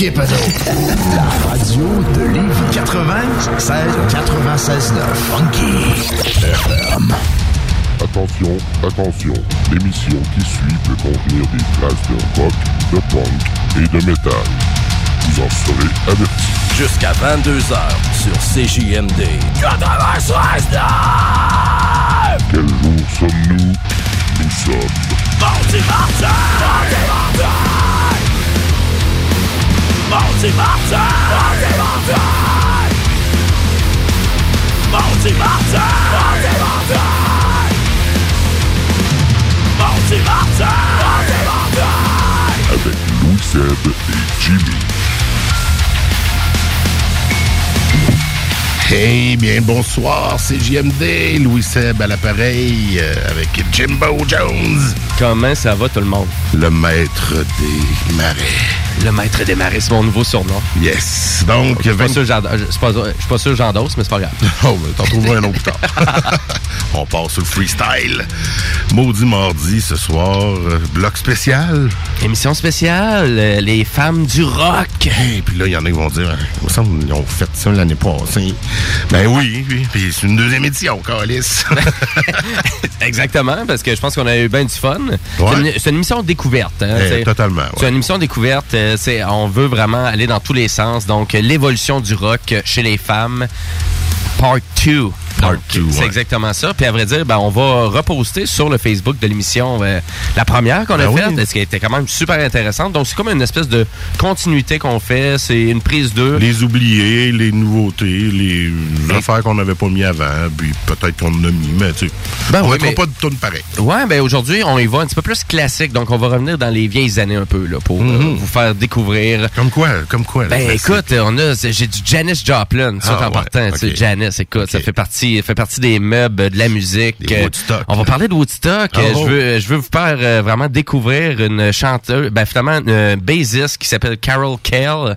La radio de Lévis. 96, 96 9. Funky FM. Attention, attention, l'émission qui suit peut contenir des traces de rock, de punk et de métal. Vous en serez avertis. Jusqu'à 22h sur CJMD. 96 Quel jour sommes-nous? Nous sommes Mardi Martin! Mardi Martin! Mardi Martin! Mardi Martin! Mardi Martin! Avec Louis et Jimmy. Hey, bien bonsoir, c'est JMD, Louis Seb à l'appareil euh, avec Jimbo Jones, Comment ça va tout le monde? le maître des marais. Le maître des marais, c'est mon nouveau surnom. Yes, donc Je suis pas 20 sûr pas- pas sûr j'endosse, mais c'est pas grave. Oh, mais t'en trouveras un autre tard. On part sur le freestyle. Maudit mardi ce soir, euh, bloc spécial. Émission spéciale, euh, les femmes du rock. Et puis là, il y en a qui vont dire, hein, il me semble qu'ils ont fait ça l'année passée. Ben oui, oui, puis c'est une deuxième édition, Calis. Exactement, parce que je pense qu'on a eu bien du fun. C'est une, une émission découverte. Hein, Eh, c'est- totalement, ouais. C'est une émission découverte. euh, c'est- on veut vraiment aller dans tous les sens. Donc, l'évolution du rock chez les femmes, part 2. Part C'est ouais. exactement ça. Puis à vrai dire, ben, on va reposter sur le Facebook de l'émission euh, la première qu'on a Ben faite, oui. ce qui était quand même super intéressante. Donc c'est comme une espèce de continuité qu'on fait. C'est une prise d'eux. les oubliés, les nouveautés, les affaires qu'on n'avait pas mis avant, puis peut-être qu'on en a mis, mais tu sais, Ben on mais- pas de tonne pareil. Ouais, ben aujourd'hui, on y va un petit peu plus classique. Donc on va revenir dans les vieilles années un peu là, pour euh, vous faire découvrir. Comme quoi, comme quoi. là, Ben écoute, on a j'ai du Janis Joplin, ça Ah, en ouais, partant, tu sais, ok. Janis, écoute, ça fait partie fait partie des meubles de la musique. Des Euh, Woodstock. On va parler de Woodstock. Ah, Euh, oh. Je veux je veux vous faire euh, vraiment découvrir une chanteuse, ben finalement une bassiste qui s'appelle Carol Kell.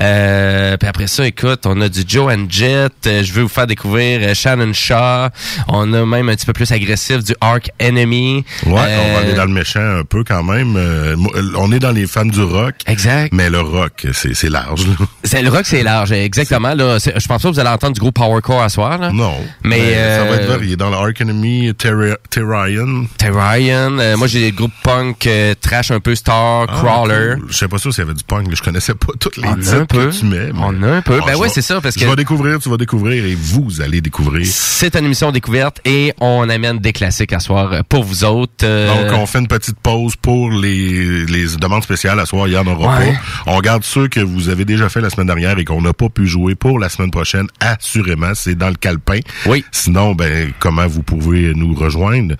Euh, puis après ça, écoute, on a du Joe and Jet, Euh, je veux vous faire découvrir euh, Shannon Shaw. On a même un petit peu plus agressif du Ark Enemy. Ouais, on Euh, va aller dans le méchant un peu quand même. Euh, on est dans les fans du rock. Exact. Mais le rock, c'est c'est large. là. C'est le rock, c'est large, exactement. Là, je pense pas que vous allez entendre du gros powercore à soir. Là. Non. Mais, ça va être euh, varié. Dans le Ark Enemy, Terra- Terrian. Ryan, euh, moi j'ai des groupes punk euh, trash un peu Star, Ah, Crawler. cool. Je sais pas sûr s'il y avait du punk. Je connaissais pas toutes les titres un peu. que tu mets. mais- On a un peu. Ah, Ben ouais, c'est ça, parce Tu que- vas découvrir, tu vas découvrir et vous allez découvrir. C'est une émission découverte et on amène des classiques à soir euh, pour vous autres. euh, Donc, on fait une petite pause pour les, les demandes spéciales. À soir, il y en aura Ouais. pas. On garde ceux que vous avez déjà fait la semaine dernière et qu'on n'a pas pu jouer pour la semaine prochaine. Assurément, c'est dans le calepin. Oui. Sinon, ben, comment vous pouvez nous rejoindre?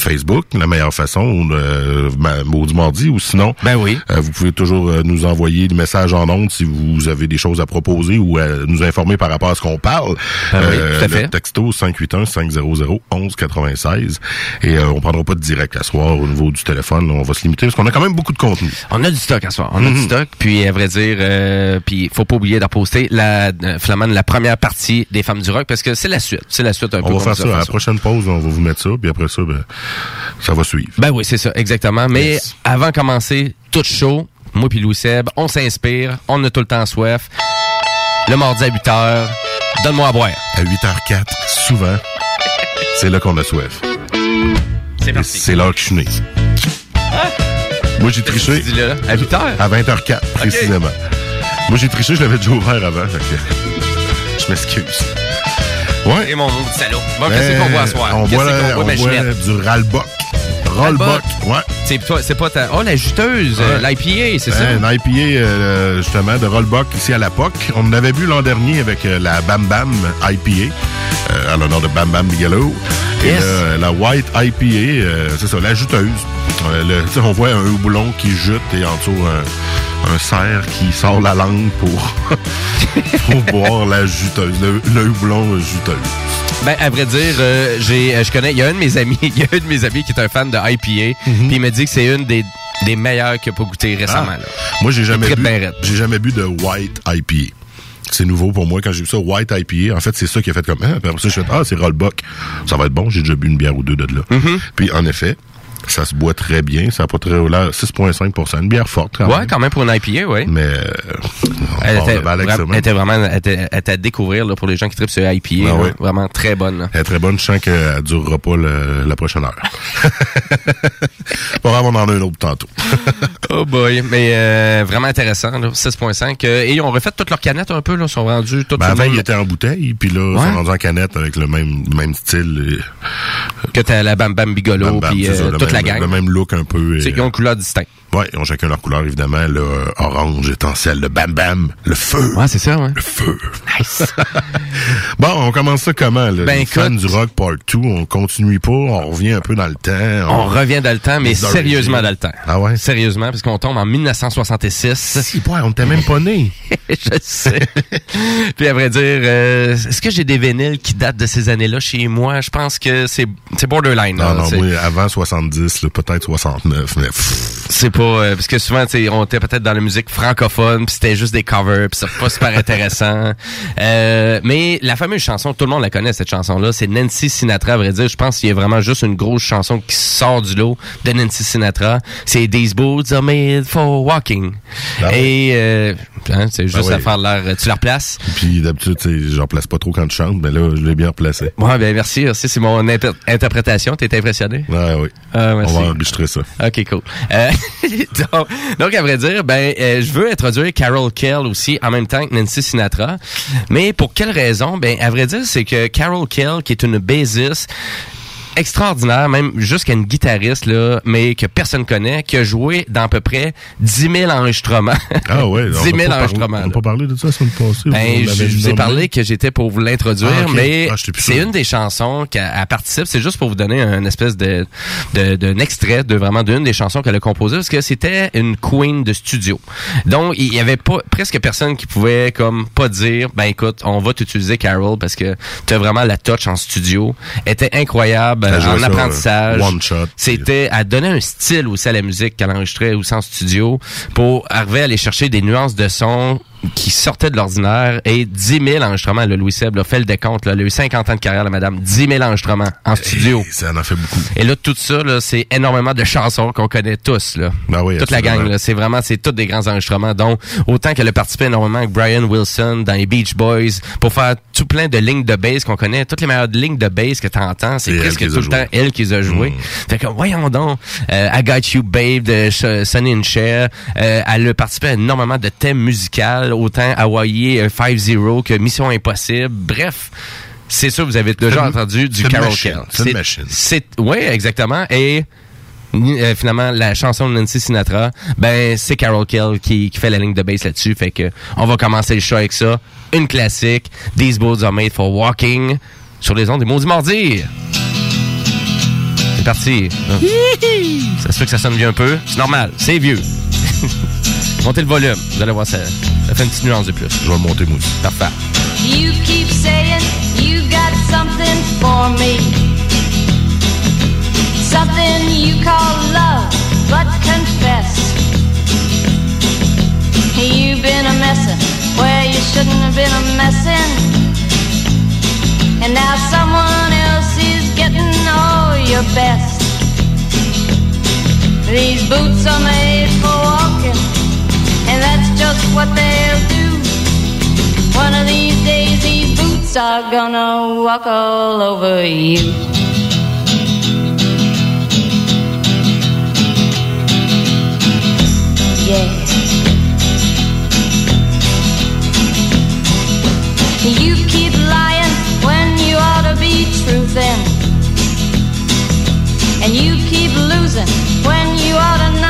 Facebook, la meilleure façon, euh, ma- Maudit Mardi, ou sinon, Ben oui. euh, vous pouvez toujours euh, nous envoyer des messages en ondes si vous avez des choses à proposer ou à nous informer par rapport à ce qu'on parle. Ben oui, tout à le fait. texto 581-500-1196. Et euh, on prendra pas de direct à soir au niveau du téléphone. on va se limiter parce qu'on a quand même beaucoup de contenu. On a du stock à soir. On a Mhm. du stock. Puis, à vrai dire, euh, puis faut pas oublier de poster la, euh, finalement, la première partie des Femmes du Rock parce que c'est la suite. C'est la suite un peu. On va faire ça. À la prochaine pause, on va vous mettre ça. Puis après ça, ben, ça va suivre. Ben oui, c'est ça, exactement. Mais Yes. avant de commencer, tout chaud, moi puis Louis Seb, on s'inspire, on a tout le temps soif. Le mardi à 8 h, donne-moi à boire. À 8h04, souvent, c'est là qu'on a soif. C'est Et C'est l'heure que je suis né. Moi, j'ai triché là, à 8 h? à 20h04, précisément. Moi, j'ai triché, je l'avais déjà ouvert avant. fait que je m'excuse. Ouais. Et mon de salaud. Bon, qu'est-ce qu'on voit à soir? Qu'est-ce qu'on voit, on Ginette? du. Ralbock. Rollbuck, ouais. C'est toi- c'est pas ta... Oh, la juteuse, euh, Ouais. l'IPA, c'est ça? Un IPA, euh, justement, de Rollbuck ici à la POC. On en avait bu l'an dernier avec euh, la Bam Bam IPA, euh, à l'honneur de Bam Bam Bigelow. Yes. là, la White IPA, euh, c'est ça, la juteuse. Euh, le- on voit un houblon qui jute et en dessous un, cerf qui sort la langue pour, pour boire la juteuse, le, le houblon juteuse. Ben, à vrai dire, euh, j'ai, euh, je connais, il y a un de mes amis, il y a un de mes amis qui est un fan de IPA, Mhm. puis il me dit que c'est une des, des meilleures qu'il a pas goûté récemment. Ah. là. Moi, j'ai jamais bu, j'ai jamais bu de White IPA. C'est nouveau pour moi quand j'ai vu ça, White IPA. En fait, c'est ça qui a fait comme, ah, puis après ça, je fais, ah, c'est Rollbuck. Ça va être bon, j'ai déjà bu une bière ou deux de là. Mm-hmm. Puis, en effet, ça se boit très bien. Ça n'a pas très l'air 6,5% Une bière forte, quand Ouais, même. quand même pour une IPA, oui. Mais euh, Elle était, elle vraiment elle était, elle était à découvrir là, pour les gens qui tripent sur IPA. Ah ouais. Vraiment très bonne. là. Elle est très bonne. Je sens qu'elle durera pas le- la prochaine heure. Pas grave, on en a une autre tantôt. Oh boy, mais euh, vraiment intéressant, là, 6.5. Euh, et ils ont refait toutes leurs canettes un peu, là, sont rendus toutes Ben, avant, même- il était en bouteille, puis là, Ouais. ils sont rendus en canette avec le même, même style. et- que t'as la Bam Bam Bigolo, Bam Bam, puis ça, toute la gang. Le même look un peu. C'est et- qu'ils ont une couleur distincte. Ouais, ils ont chacun leur couleur, évidemment. Le euh, orange étant celle de Bam Bam, le feu. Ouais, c'est ça, ouais. Le feu. Nice. Bon, on commence ça comment? Là? Ben, Les fans écoute- du rock part 2, on continue pas, on revient un peu dans le temps. On revient dans le temps, mais sérieusement dans le temps. Ah ouais? Sérieusement, parce qu'on tombe en 1966. Si, ouais, on t'est même pas né. je sais. Puis à vrai dire, euh, est-ce que j'ai des vinyles qui datent de ces années-là chez moi? Je pense que c'est c'est borderline. Non, là, non, avant 70, peut-être 69, mais C'est pas euh, parce que souvent tu sais, on était peut-être dans la musique francophone puis c'était juste des covers puis c'est pas super intéressant. Euh, mais la fameuse chanson, tout le monde la connaît cette chanson là, c'est Nancy Sinatra à vrai dire, je pense qu'il y a vraiment juste une grosse chanson qui sort du lot de Nancy Sinatra, c'est These boots are made for walking. Ah. Et euh, hein, c'est juste Ah à faire l'air tu la replaces. puis d'habitude, j'en place pas trop quand tu chantes, mais là, je l'ai bien replacé. Ouais, ben merci, merci, c'est mon interprétation, t'es impressionné? Ouais, oui. Ah. On va enregistrer ça. OK, cool. Euh, donc, donc, à vrai dire, ben, euh, je veux introduire Carol Kell aussi en même temps que Nancy Sinatra. Mais pour quelle raison? Ben, à vrai dire, c'est que Carol Kell, qui est une bassiste, extraordinaire, même jusqu'à une guitariste, là, mais que personne connaît, qui a joué dans à peu près 10 000 enregistrements. Ah ouais. 10 on 000 a pas parlé- enregistrements. On n'a pas parlé de ça la semaine passée. Ben, je, vous ai parlé que j'étais pour vous l'introduire, Ah, mais Ah, c'est une des chansons qu'elle elle participe. C'est juste pour vous donner un espèce de de- d'un extrait de vraiment d'une des chansons qu'elle a composées parce que c'était une queen de studio. Donc il y avait pas presque personne qui pouvait comme pas dire ben écoute on va t'utiliser Carol parce que tu as vraiment la touch en studio. Elle était incroyable Ça, apprentissage. euh. C'était à donner un style aussi à la musique qu'elle enregistrait aussi en studio pour arriver à aller chercher des nuances de son qui sortaient de l'ordinaire et 10 000 enregistrements. Là, Louis Seb, là, fait le décompte. Là, elle a eu 50 ans de carrière, la madame. 10 000 enregistrements en studio. Et ça en a fait beaucoup. Et là, tout ça, là, c'est énormément de chansons qu'on connaît tous. Là. Ben oui, Toute la gang, là, c'est vraiment, c'est tous des grands enregistrements. Donc, autant qu'elle a participé énormément avec Brian Wilson dans les Beach Boys pour faire tout plein de lignes de bass qu'on connaît. Toutes les meilleures lignes de bass que t'entends, c'est C'est presque tout le temps elle qui les a jouées. Fait que, voyons donc, euh, I Got You Babe de Sonny and Cher. Euh, elle a participé à énormément de thèmes musicaux, autant Hawaii euh, 5-0 que Mission Impossible. Bref. C'est sûr, vous avez déjà entendu du Carol. Kell. C'est une machine. C'est oui, exactement. Et euh, finalement, la chanson de Nancy Sinatra, ben c'est Carol Kell qui, qui fait la ligne de bass là-dessus. Fait que on va commencer le show avec ça. Une classique. These boots are made for walking. Sur les ondes des maudits mardis. C'est parti. Ça se fait que ça sonne vieux un peu. C'est normal. C'est vieux. Montez le volume. Vous allez voir, ça, ça fait une petite nuance de plus. Je vais le monter, moi aussi. Parfait. You keep saying you got something for me. Something you call love, but confess. You've been a messin' where you shouldn't have been a messin'. And now someone else is getting all your best. These boots are made for just what they'll do. One of these days, these boots are gonna walk all over you. Yeah. You keep lying when you ought to be truthing. And you keep losing when you ought to not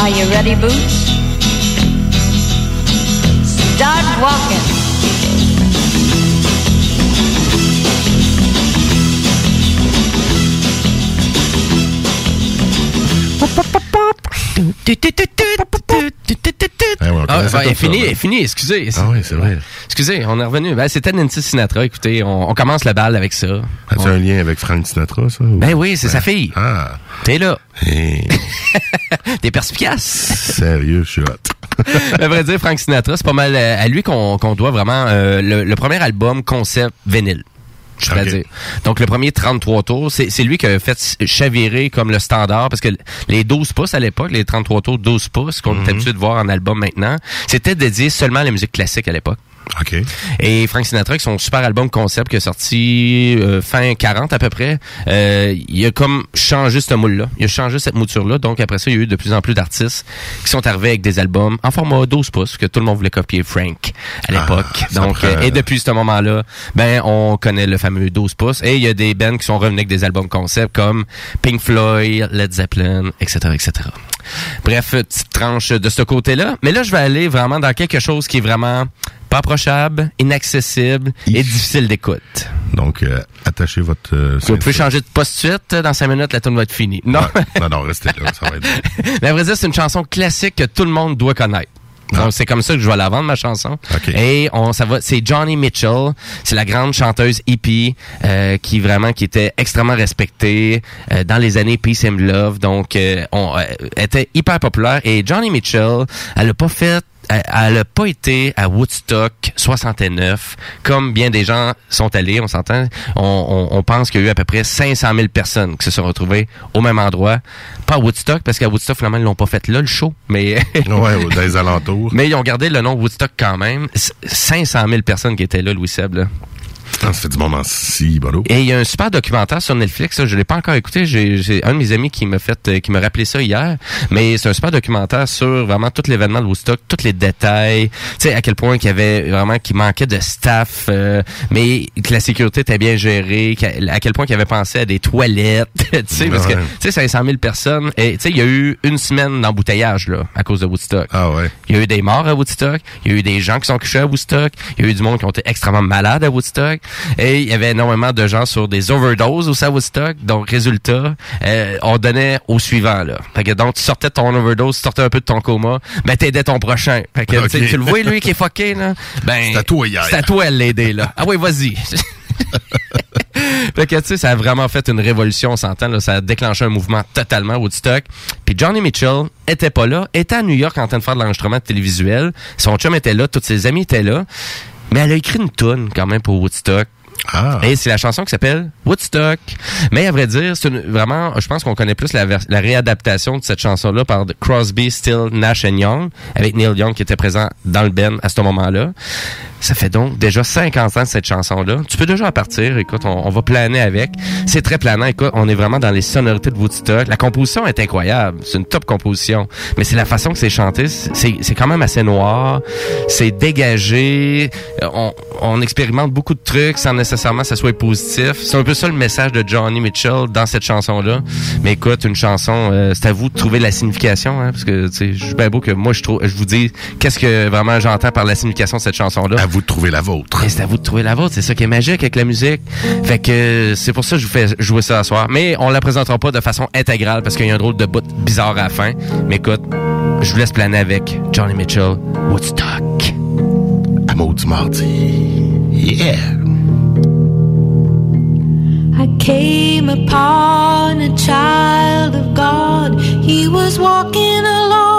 Are you ready, Boots? Start walking. Eh ouais, on Ah, ben, tout est ça, fini, là. est excusez. Ah oui, c'est vrai. Excusez, on est revenu. Ben, c'était Nancy Sinatra. Écoutez, on, on commence la balle avec ça. As-tu On- un lien avec Frank Sinatra, ça? ou- Ben oui, c'est sa fille. Ah. T'es là. Hey, T'es perspicace. sérieux, je suis hot. à vrai dire, Frank Sinatra, c'est pas mal à lui qu'on qu'on doit vraiment euh, le, le premier album concept vinyle. Je dire. Donc, le premier 33 tours, c'est c'est lui qui a fait chavirer comme le standard, parce que les 12 pouces à l'époque, les 33 tours 12 pouces, qu'on est habitué de voir en album maintenant, c'était dédié seulement à la musique classique à l'époque. OK. Et Frank Sinatra, avec son super album concept qui est sorti euh, fin 40 à peu près, euh, il a comme changé ce moule-là. Il a changé cette mouture-là. Donc après ça, il y a eu de plus en plus d'artistes qui sont arrivés avec des albums en format 12 pouces, que tout le monde voulait copier Frank à l'époque. Ah, Donc prend- euh, Et depuis ce moment-là, ben on connaît le fameux 12 pouces. Et il y a des bands qui sont revenus avec des albums concept comme Pink Floyd, Led Zeppelin, etc., etc. Bref, petite tranche de ce côté-là. Mais là, je vais aller vraiment dans quelque chose qui est vraiment pas approchable, inaccessible et difficile d'écoute. Donc, euh, attachez votre... euh, Vous pouvez changer de poste suite. Dans cinq minutes, la tune va être finie. Non. Non, non, restez là, ça va être bon. mais à vrai dire, c'est une chanson classique que tout le monde doit connaître. Ah. C'est comme ça que je vais la vendre, ma chanson. OK. Et on, ça va, c'est Johnny Mitchell. C'est la grande chanteuse hippie, euh, qui vraiment, qui était extrêmement respectée, euh, dans les années Peace and Love. Donc, euh, on, euh, était hyper populaire. Et Johnny Mitchell, elle a pas fait elle elle a pas été à Woodstock 69 comme bien des gens sont allés, on s'entend. On, on- on pense qu'il y a eu à peu près 500 000 personnes qui se sont retrouvées au même endroit. Pas à Woodstock, parce qu'à Woodstock, finalement, ils l'ont pas fait là, le show. Mais Ouais, dans les alentours. Mais ils ont gardé le nom Woodstock quand même. C- 500 000 personnes qui étaient là, Louis Seb. là. Ah, ça fait du moment si. Et il y a un super documentaire sur Netflix. Ça, je l'ai pas encore écouté. J'ai un de mes amis qui m'a fait, euh, qui m'a rappelé ça hier. Mais c'est un super documentaire sur vraiment tout l'événement de Woodstock, tous les détails. Tu sais à quel point qu'il y avait vraiment qu'il manquait de staff, euh, mais que la sécurité était bien gérée. À quel point qu'il avait pensé à des toilettes. tu sais parce que tu sais 500 000 personnes. Et tu sais il y a eu une semaine d'embouteillage là à cause de Woodstock. Ah ouais. Il y a eu des morts à Woodstock. Il y a eu des gens qui sont couchés à Woodstock. Il y a eu du monde qui ont été extrêmement malades à Woodstock. Et il y avait énormément de gens sur des overdoses aussi à Woodstock. Donc, résultat, euh, on donnait au suivant, là. Fait que donc, tu sortais de ton overdose, tu sortais un peu de ton coma, ben t'aidais ton prochain. Fait que, tu le vois, lui, qui est fucké, là? Ben, C'est à toi hier. C'est à toi l'aider, là. Ah oui, vas-y. Fait que, tu sais, ça a vraiment fait une révolution, on s'entend, là. Ça a déclenché un mouvement totalement Woodstock. Puis Johnny Mitchell était pas là, était à New York en train de faire de l'enregistrement télévisuel. Son chum était là, tous ses amis étaient là. Mais elle a écrit une tune quand même pour Woodstock. Ah. Et c'est la chanson qui s'appelle Woodstock. Mais à vrai dire, c'est vraiment, je pense qu'on connaît plus la, réadaptation de cette chanson-là par Crosby, Still, Nash Young, avec Neil Young qui était présent dans le band à ce moment-là. Ça fait donc déjà 50 ans de cette chanson-là. Tu peux déjà partir. Écoute, on, va planer avec. C'est très planant. Écoute, on est vraiment dans les sonorités de Woodstock. La composition est incroyable. C'est une top composition. Mais c'est la façon que c'est chanté. C'est quand même assez noir. C'est dégagé. Euh, On, expérimente beaucoup de trucs sans que ça soit positif. C'est un peu ça le message de Johnny Mitchell dans cette chanson-là. Mais écoute, une chanson, euh, c'est à vous de trouver la signification. Hein, parce que, suis bien beau que moi, je trouve, je vous dis qu'est-ce que vraiment j'entends par la signification de cette chanson-là. À vous de trouver la vôtre. Et c'est à vous de trouver la vôtre. C'est ça qui est magique avec la musique. Fait que euh, c'est pour ça que je vous fais jouer ça ce soir. Mais on la présentera pas de façon intégrale parce qu'il y a un drôle de bout bizarre à la fin. Mais écoute, je vous laisse planer avec Johnny Mitchell, Woodstock. À maudit mardi. Yeah. I came upon a child of God. He was walking along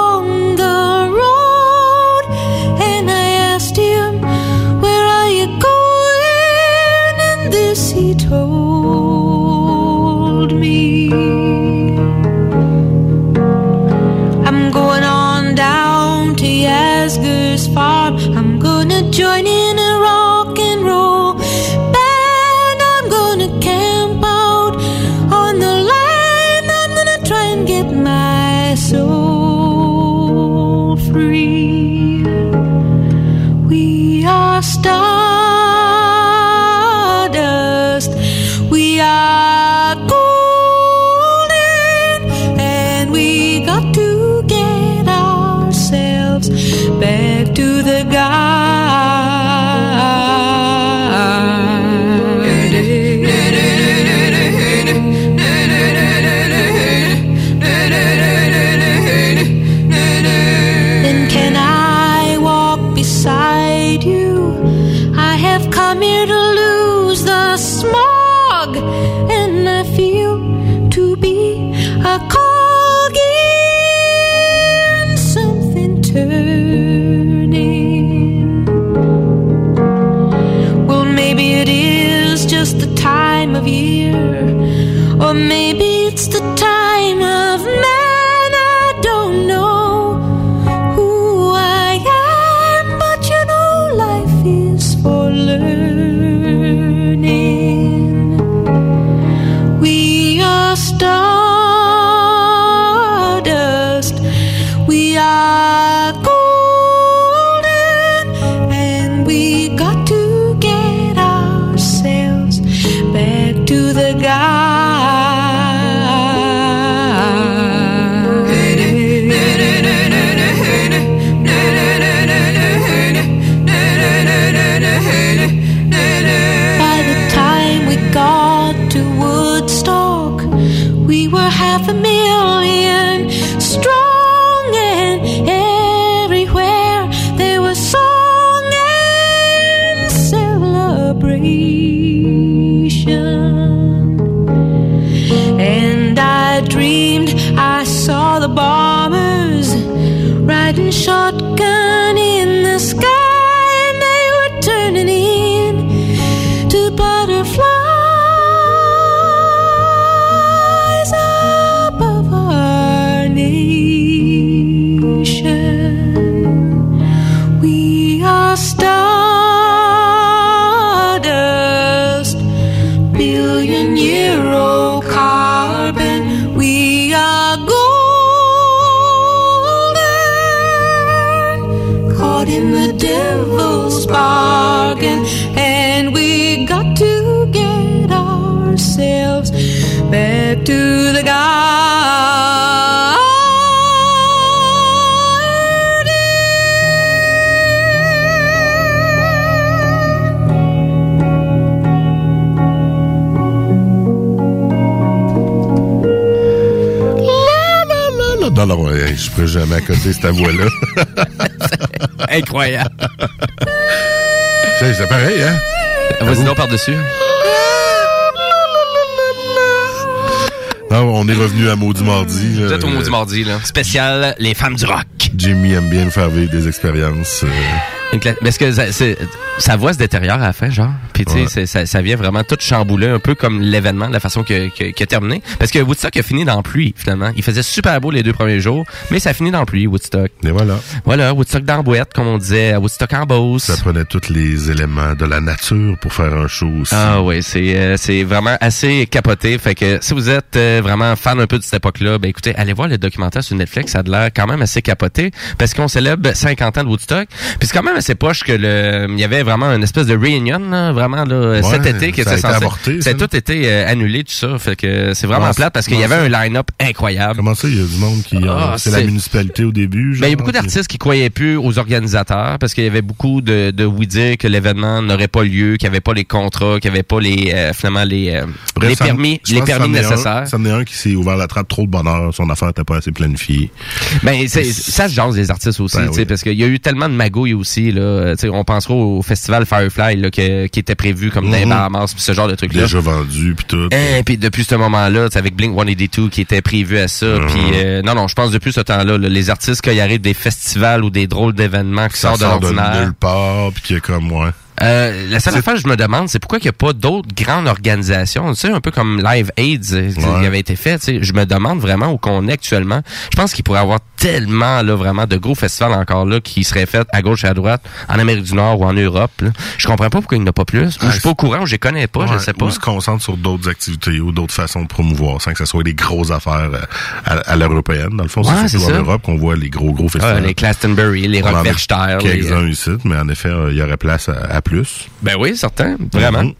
Non, on est revenu à Maudit Mardi. Vous êtes au Maudit Mardi, là. Spécial, les femmes du rock. Jimmy aime bien faire vivre des expériences. euh, Est-ce que ça- sa voix se détériore à la fin, genre? Puis tu sais, Ouais. ça, ça vient vraiment tout chambouler, un peu comme l'événement, la façon que, que, que a terminé. Parce que Woodstock a fini dans la pluie, finalement. Il faisait super beau les deux premiers jours, mais ça a fini dans la pluie, Woodstock. Et voilà. Voilà, Woodstock dans la boîte, comme on disait, Woodstock en Beauce. Ça prenait tous les éléments de la nature pour faire un show aussi. Ah oui, c'est euh, c'est vraiment assez capoté. Fait que si vous êtes euh, vraiment fan un peu de cette époque-là, ben écoutez, allez voir le documentaire sur Netflix, ça a l'air quand même assez capoté parce qu'on célèbre 50 ans de Woodstock. Puis c'est quand même assez poche que le il y avait vraiment une espèce de reunion là, vraiment là, cet été qui était censé avorté, ça tout été euh, annulé tout ça. Fait que c'est vraiment Comment- plate parce qu'il y avait un line-up incroyable. Comment ça, il y a du monde qui... Ah, euh, c'est la municipalité au début, genre? Ben, il y a beaucoup d'artistes qui croyaient plus aux organisateurs parce qu'il y avait beaucoup de, de oui dire que l'événement n'aurait pas lieu, qu'il n'y avait pas les contrats, qu'il n'y avait pas les euh, finalement les, euh, Bref, les permis, les permis nécessaires. Ça en est un qui s'est ouvert la trappe trop de bonheur. Son affaire n'était pas assez planifiée. Ben ça se jase les artistes aussi, Ben tu sais, oui. parce qu'il y a eu tellement de magouilles aussi là, euh, tu sais, on pensera au festival Firefly là, que- qui était prévu comme les Mhm. Bahamas puis ce genre de trucs là. Déjà vendu, puis tout. Et puis depuis ce moment-là, sais, avec Blink 182 qui était prévu à ça, Mhm. puis euh, non non, je pense depuis ce temps-là, là, les artistes quand il arrive des festivals ou des drôles d'événements qui ça sortent de sort de nulle part, puis qui est comme moi. Euh, la seule affaire que je me demande, c'est pourquoi il n'y a pas d'autres grandes organisations, tu sais, un peu comme Live AIDS euh, qui avait été fait, tu sais. Je me demande vraiment où qu'on est actuellement. Je pense qu'il pourrait y avoir tellement, là, vraiment, de gros festivals encore là qui seraient faits à gauche et à droite, en Amérique du Nord ou en Europe. Là. Je comprends pas pourquoi il n'y en a pas plus. Ou je suis pas au courant, ou je les connais pas, je Ouais, sais pas. Ou se concentre sur d'autres activités ou d'autres façons de promouvoir sans que ce soit des grosses affaires euh, à, à l'européenne. Dans le fond, Ouais, c'est surtout en. Europe qu'on voit les gros, gros festivals. les Glastonbury, les les- Quelques-uns ici, mais en effet, il y aurait place à, à plus. Ben oui, certain, vraiment. Mhm.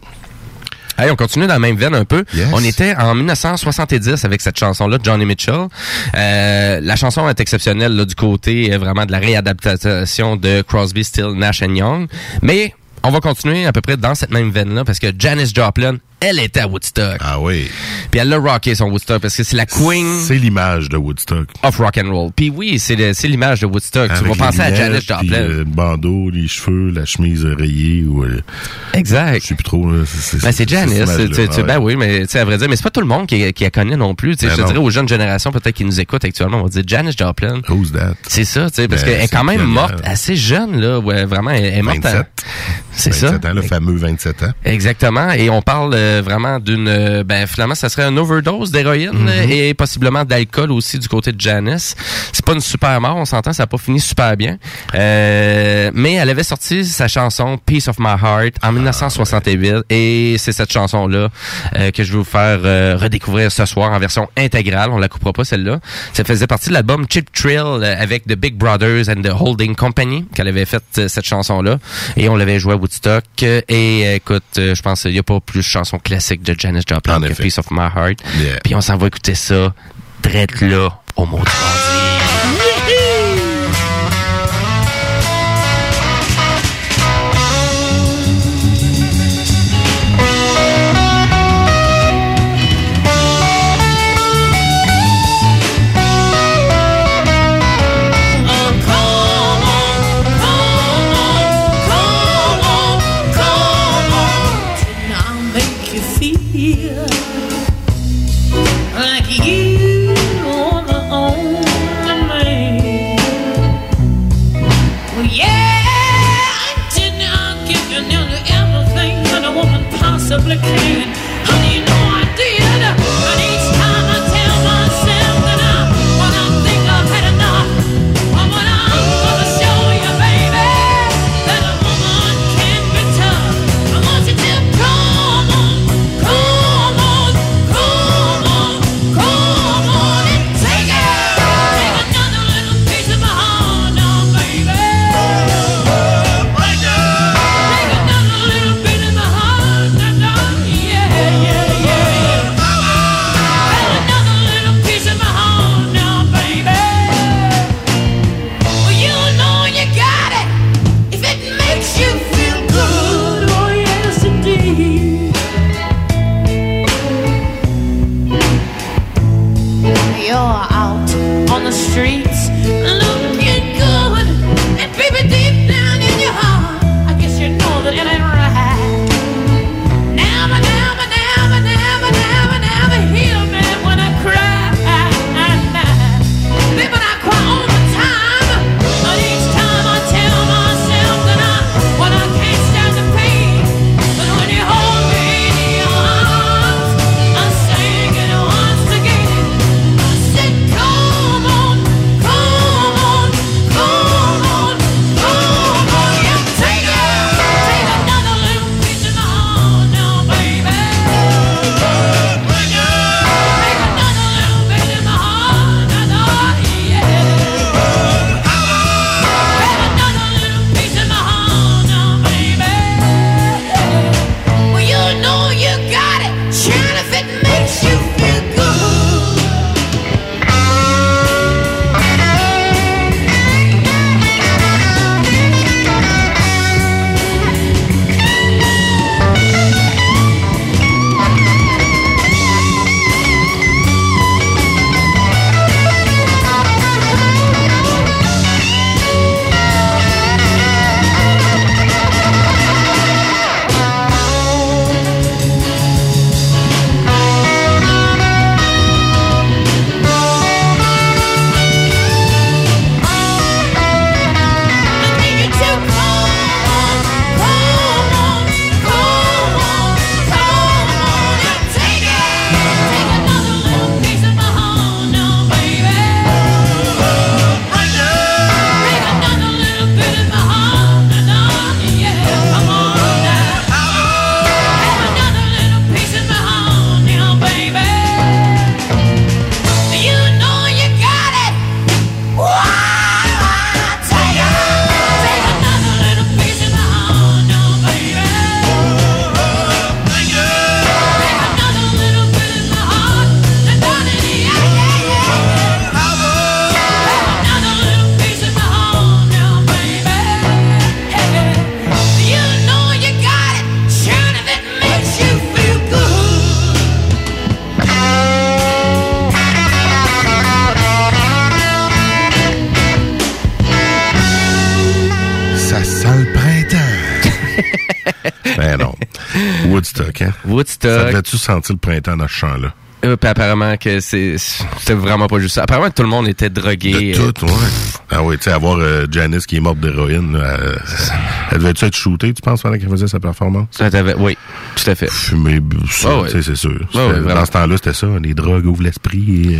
Hey, on continue dans la même veine un peu. Yes. On était en 1970 avec cette chanson-là de Johnny Mitchell. Euh, la chanson est exceptionnelle là, du côté euh, vraiment de la réadaptation de Crosby, Still, Nash Young. Mais on va continuer à peu près dans cette même veine-là parce que Janis Joplin, elle était à Woodstock. Ah oui. Puis elle l'a rocké son Woodstock parce que c'est la queen C'est l'image de Woodstock. of rock and roll. Puis oui, c'est l'image de Woodstock. tu vas Avec penser à puis, Joplin. euh, le bandeau, les cheveux, la chemise rayée ou euh, exact. je sais plus trop. là, c'est- c'est- Ben, c'est tu- Ah Ben ouais. oui, mais tu sais, à vrai dire, mais c'est pas tout le monde qui, qui la connaît non plus. Ben je te non. dirais aux jeunes générations, peut-être qui nous écoutent actuellement, on va dire Janis Joplin. Who's that? C'est ça, tu sais, parce Ben, qu'elle est quand même morte assez jeune, là. Ouais, vraiment, elle est morte. à- 27. C'est ça. 27 ans, le fameux 27 ans. Exactement. Et on parle euh, vraiment d'une... euh, ben, finalement, ça serait une overdose d'héroïne Mhm. et possiblement d'alcool aussi du côté de Janice. C'est pas une super mort, on s'entend, ça a pas fini super bien. Euh, mais elle avait sorti sa chanson Peace of My Heart Ah, en 1968 et c'est cette chanson-là euh, que je vais vous faire redécouvrir ce soir en version intégrale. On la coupera pas celle-là. Ça faisait partie de l'album Chip Thrill euh, avec The Big Brothers and the Holding Company qu'elle avait fait cette chanson-là et on l'avait joué à Woodstock et écoute, je pense qu'il n'y a pas plus de chansons classiques de Janis Joplin. Peace of My Heart. Yeah. Puis on s'en va écouter ça drette là au mot de sale printemps. ben non. Woodstock, hein? Woodstock. Ça devait-tu sentir le printemps dans ce champ-là? Euh, puis apparemment que c'est c'était vraiment pas juste ça. Apparemment que tout le monde était drogué. De euh, tout, ouais. Ah oui, tu sais, avoir euh, Janice qui est morte d'héroïne, elle, elle devait-tu être shootée, tu penses, pendant qu'elle faisait sa performance? ça oui, tout à fait. Fumée, ça, ouais. sais, c'est sûr. Ouais, vraiment. dans ce temps-là, c'était ça. Les drogues ouvrent l'esprit et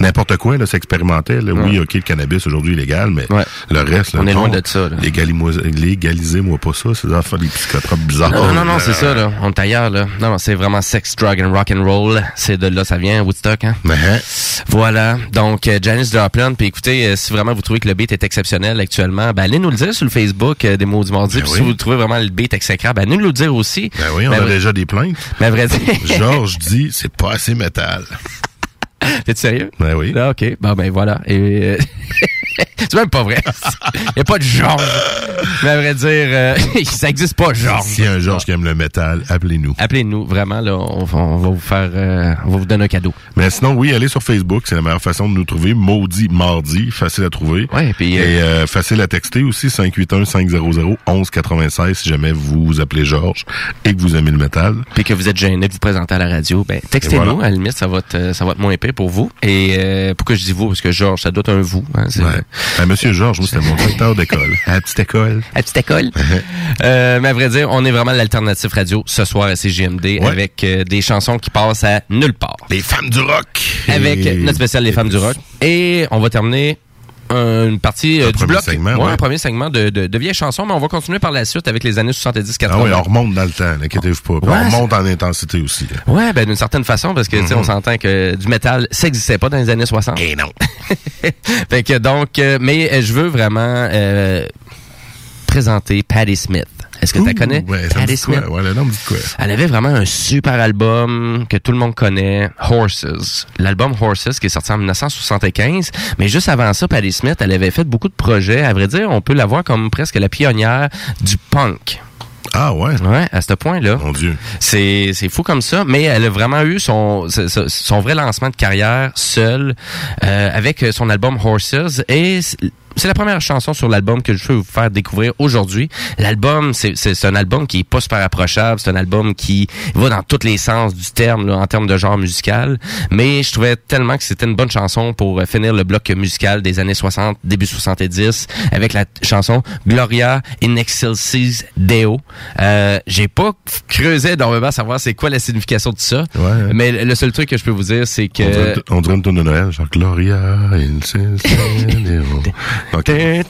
n'importe quoi, là, s'expérimentait. là. Oui, OK, le cannabis aujourd'hui est légal, mais le reste, là, On est loin de ça, Légalisez-moi pas ça, c'est des affaires des psychotropes bizarres. Non, non, non, c'est ça, là. On est ailleurs, là. Non, non, c'est vraiment sex, drug and rock and roll. C'est de là, ça vient, Woodstock, hein? Hein, Voilà. Donc, euh, Janice Joplin. Puis écoutez, euh, si vraiment vous trouvez que le beat est exceptionnel actuellement, ben allez nous le dire sur le Facebook euh, des mots du mardi. Ben Puis oui. si vous trouvez vraiment le beat exécrable, ben allez nous le dire aussi. ben oui, on Mais a à vrai- déjà des plaintes. Mais à vrai dire... Georges dit, c'est pas assez métal. T'es sérieux? Ben oui. Ah, OK. Bon, ben voilà. Et, c'est même pas vrai. Il a pas de genre. Mais à vrai dire, euh, ça existe pas, genre. S'il y a un Georges qui aime le métal, appelez-nous. Appelez-nous, vraiment, là, on, va- on va vous faire, euh, on va vous donner un cadeau. Mais sinon, oui, allez sur Facebook, c'est la meilleure façon de nous trouver. Maudit Mardi, facile à trouver. Ouais, puis, euh, Et euh, facile à texter aussi, 581-500-1196 si jamais vous appelez Georges et que vous aimez le métal. puis que vous êtes gêné de vous présenter à la radio, ben textez-nous, Et voilà. à la limite, ça va être, ça va être moins épais pour vous. Et euh, pourquoi je dis vous? Parce que Georges, ça doit être un vous. Hein, Ah, Monsieur Georges, moi, c'était mon directeur d'école. À la petite école. À petite école. euh, mais à vrai dire, on est vraiment l'alternative radio ce soir à CGMD Ouais. avec euh, des chansons qui passent à nulle part. Les femmes du rock. Avec Et- notre spécial Les femmes du rock. Et on va terminer une partie euh, Un du bloc. segment, ouais, ouais. un premier segment de, de, de vieilles chansons, mais on va continuer par la suite avec les années 70-80. Ah oui, on remonte dans le temps, n'inquiétez-vous pas. Ouais, on remonte en intensité aussi. là. Ouais, ben d'une certaine façon, parce que on s'entend que du métal, ça existait pas dans les années 60. Mhm. Et non. fait que donc, euh, mais euh, je veux vraiment euh, présenter Patti Smith. Est-ce que tu la connais? Ouais, ça Patti dit quoi? Smith? Ouais, le nom dit quoi? Elle avait vraiment un super album que tout le monde connaît, Horses. L'album Horses qui est sorti en 1975. Mais juste avant ça, Patti Smith, elle avait fait beaucoup de projets. À vrai dire, on peut la voir comme presque la pionnière du punk. Ah ouais? Ouais, à ce point-là. Mon Dieu. C'est c'est fou comme ça, mais elle a vraiment eu son son, vrai lancement de carrière seule euh, avec son album Horses et c'est la première chanson sur l'album que je veux vous faire découvrir aujourd'hui. L'album, c'est un album qui est pas super approchable, c'est un album qui va dans tous les sens du terme là, en termes de genre musical, mais je trouvais tellement que c'était une bonne chanson pour euh, finir le bloc musical des années 60, début 70 avec la chanson Gloria in Excelsis Deo. Euh, j'ai pas creusé énormément à savoir c'est quoi la signification de ça, Ouais. mais le seul truc que je peux vous dire c'est que on dirait une tonne de Noël, genre Gloria, il Ok. Tin, tin.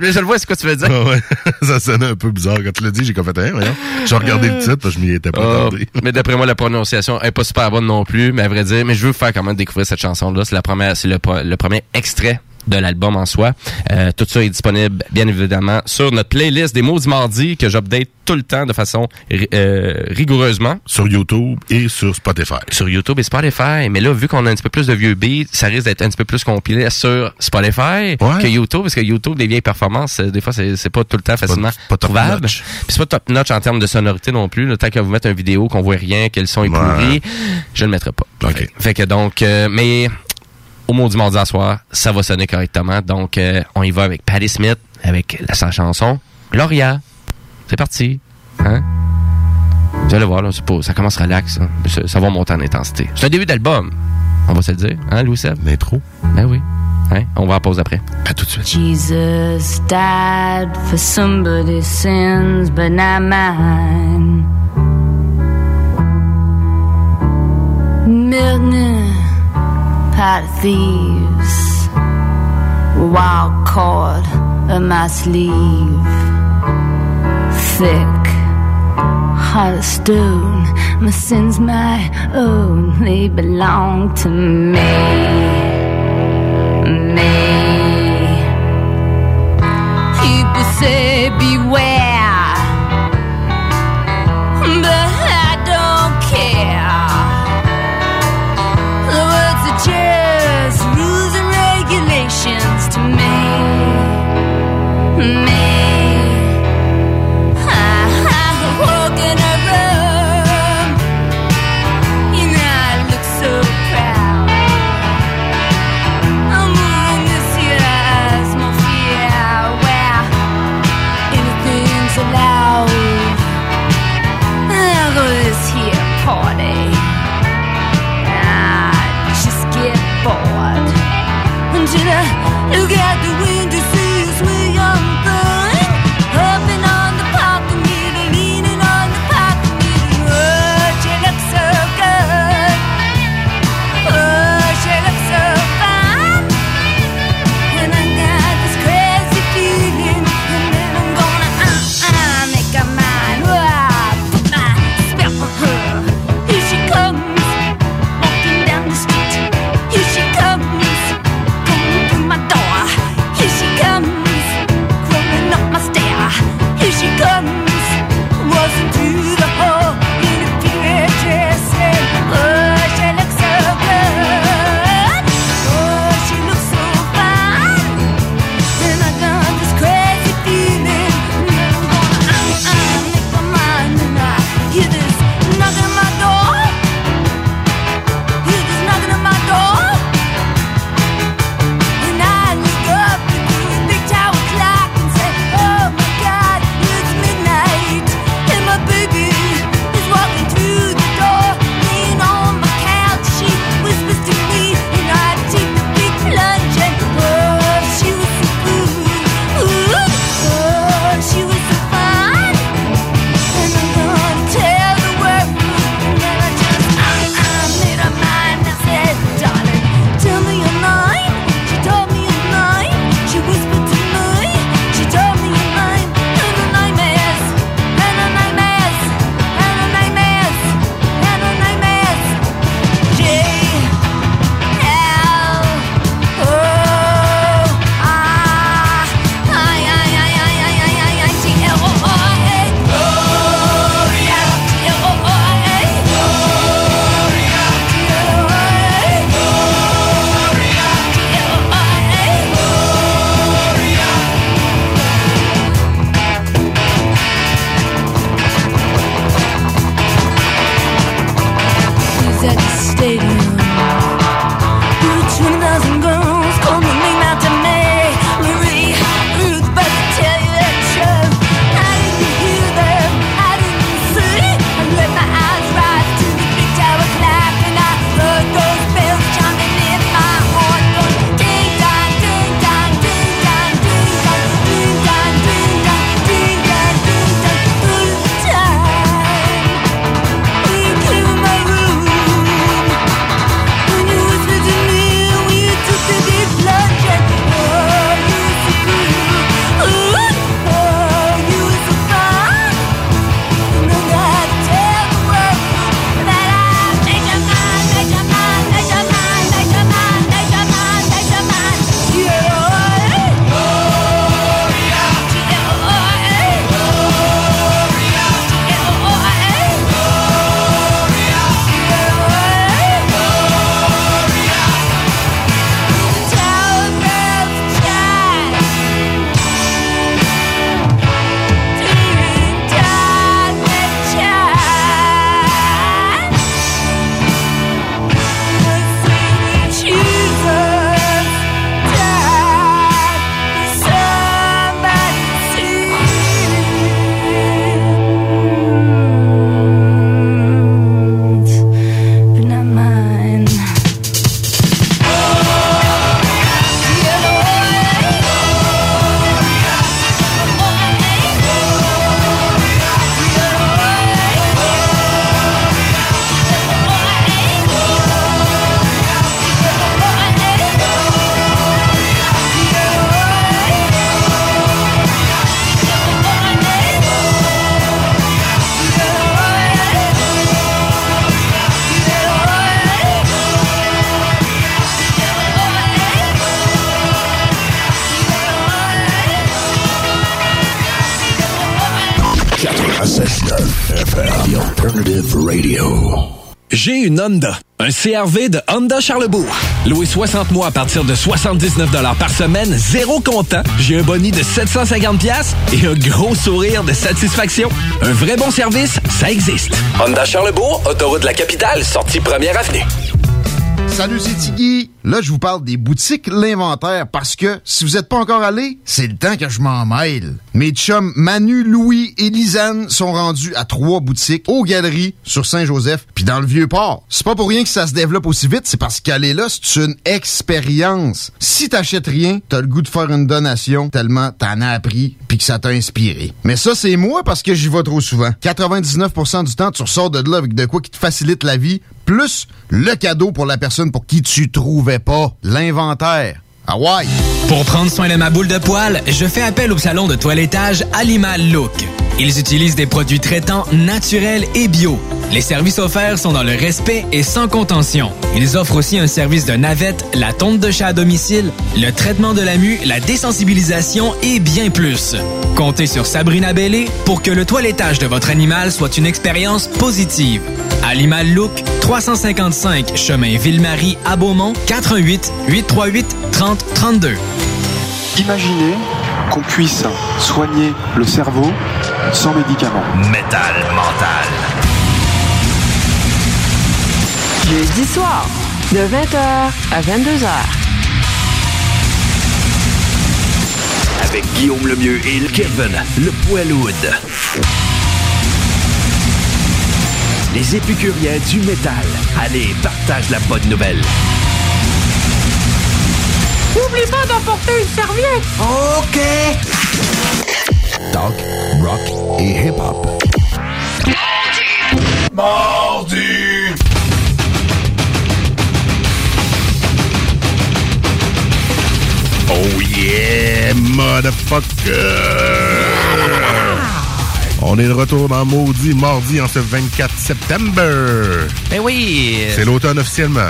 je le vois, c'est quoi tu veux dire. Ah ouais, ça sonnait un peu bizarre quand tu l'as dit, j'ai comme fait voyons. J'ai regardé le titre, parce que je m'y étais pas attendé. mais d'après moi, la prononciation est pas super bonne non plus, mais à vrai dire, mais je veux vous faire quand même découvrir cette chanson-là. C'est la première, c'est le premier extrait de l'album en soi. Euh, tout ça est disponible, bien évidemment, sur notre playlist des mots du mardi que j'update tout le temps de façon euh, rigoureusement Sur YouTube et sur Spotify. sur YouTube et Spotify. Mais là, vu qu'on a un petit peu plus de vieux beats, ça risque d'être un petit peu plus compilé sur Spotify Ouais. que YouTube, parce que YouTube, les vieilles performances, euh, des fois, c'est pas tout le temps facilement pas top trouvable. Puis c'est pas top notch en termes de sonorité non plus. Le temps que vous mettez une vidéo qu'on voit rien, que le son est Ouais. pourri, je ne le mettrai pas. OK. Fait que donc, euh, mais au mot du mardi à soir, ça va sonner correctement. Donc, euh, on y va avec Patti Smith, avec la, sa chanson Gloria. C'est parti. Hein? Vous allez voir, là, pas- ça commence relax. hein. Ça, ça va monter en intensité. C'est un début d'album, on va se le dire. Hein, Louis Seb? L'intro. Ben oui. Hein? On va en pause après. À tout de suite. Jesus died for somebody's sins, but not mine. Milton, of thieves, wild cord of my sleeve, thick, heart of stone. My sins my own, they belong to me me. People say beware, at the stadium. Honda, un CRV de Honda Charlebourg. Loué 60 mois à partir de 79 par semaine, zéro comptant. J'ai un boni de 750 pièces et un gros sourire de satisfaction. Un vrai bon service, ça existe. Honda Charlebourg, autoroute de la capitale, sortie première avenue. Salut, c'est Tiggy. Là, je vous parle des boutiques L'Inventaire parce que si vous n'êtes pas encore allé, c'est le temps que je m'en mêle. Mes chums Manu, Louis et Lisanne sont rendus à trois boutiques aux Galeries sur Saint-Joseph puis dans le Vieux-Port. C'est pas pour rien que ça se développe aussi vite, c'est parce qu'aller là, c'est une expérience. Si t'achètes rien, t'as le goût de faire une donation tellement t'en as appris puis que ça t'a inspiré. Mais ça, c'est moi parce que j'y vais trop souvent. 99% du temps, tu ressors de là avec de quoi qui te facilite la vie, plus le cadeau pour la personne pour qui tu trouvais pas l'inventaire. Ah ouais! Pour prendre soin de ma boule de poil, je fais appel au salon de toilettage Animal Look. Ils utilisent des produits traitants naturels et bio. Les services offerts sont dans le respect et sans contention. Ils offrent aussi un service de navette, la tonte de chat à domicile, le traitement de la mue, la désensibilisation et bien plus. Comptez sur Sabrina Bellé pour que le toilettage de votre animal soit une expérience positive. Animal Look, 355 chemin Ville-Marie à Beaumont, 88 838 30 32. Imaginez qu'on puisse soigner le cerveau sans médicaments. Métal mental. Jeudi soir, de 20h à 22h. Avec Guillaume Lemieux et Kevin, le Poilwood. Les épicuriens du métal. Allez, partage la bonne nouvelle. N'oublie pas d'emporter une serviette. OK. Talk, rock et hip-hop. Mardi! Oh yeah, motherfucker! On est de retour dans Maudit Mardi en ce 24 septembre. Ben oui! C'est l'automne officiellement.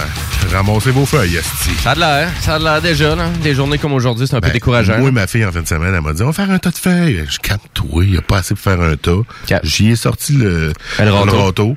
Ramassez vos feuilles, esti. Ça a de l'air, ça a de l'air déjà, là. Des journées comme aujourd'hui, c'est un peu Ben, décourageant. Moi, ma fille, en fin de semaine, elle m'a dit, on va faire un tas de feuilles. Je calme-toi, il n'y a pas assez pour faire un tas. J'y ai sorti le, Le râteau.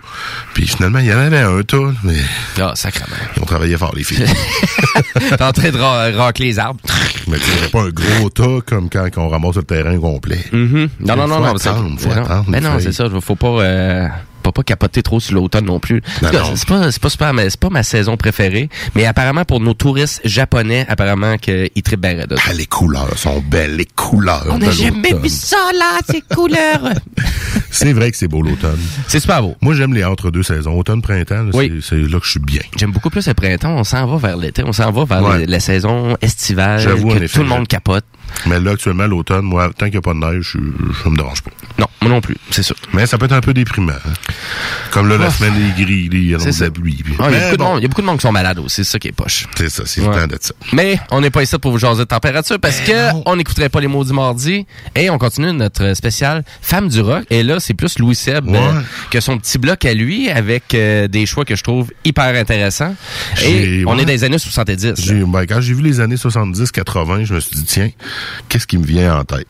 Puis finalement, il y en avait un tas, mais Ah, sacrément. ils ont travaillé fort, les filles. T'es en train de ra- racler les arbres. mais tu pas un gros tas comme quand on ramasse le terrain complet. Mhm. Non, non, non, non. attendre, faut mais non. attendre, Mais les non, feuilles. c'est ça. Faut pas, euh, pas, pas capoter trop sur l'automne non plus. En Non, tout cas, non. C'est pas, c'est pas super, mais c'est pas ma saison préférée. Mais apparemment, pour nos touristes japonais, apparemment qu'ils trippent bien raide. Ah, les couleurs sont belles, les couleurs. On n'a jamais vu ça, là, ces couleurs. C'est vrai que c'est beau l'automne. C'est super beau. Moi, j'aime les entre-deux saisons. Automne-printemps, Oui. c'est là que je suis bien. J'aime beaucoup plus le printemps. On s'en va vers l'été. On s'en va vers Ouais. la, la saison estivale. J'avoue, en que effet, tout le monde capote. Mais là, actuellement, l'automne, moi, tant qu'il n'y a pas de neige, je, je me dérange pas. Non, moi non plus, c'est sûr. Mais ça peut être un peu déprimant. hein. Comme là, la semaine est gris, il y a de la pluie. Ah, Il y, a Mais beaucoup de bon, monde- il y a beaucoup de monde qui sont malades aussi, c'est ça qui est poche. C'est ça, c'est Ouais. le temps de ça. Mais on n'est pas ici pour vous jaser de température parce que on n'écouterait pas les mots du mardi et on continue notre spécial Femme du rock. Et là, c'est plus Louis Seb Ouais. euh, que son petit bloc à lui avec euh, des choix que je trouve hyper intéressants. Et on ouais. est dans les années 70. là. J'ai- ben, quand j'ai vu les années 70-80, je me suis dit, tiens, qu'est-ce qui me vient en tête?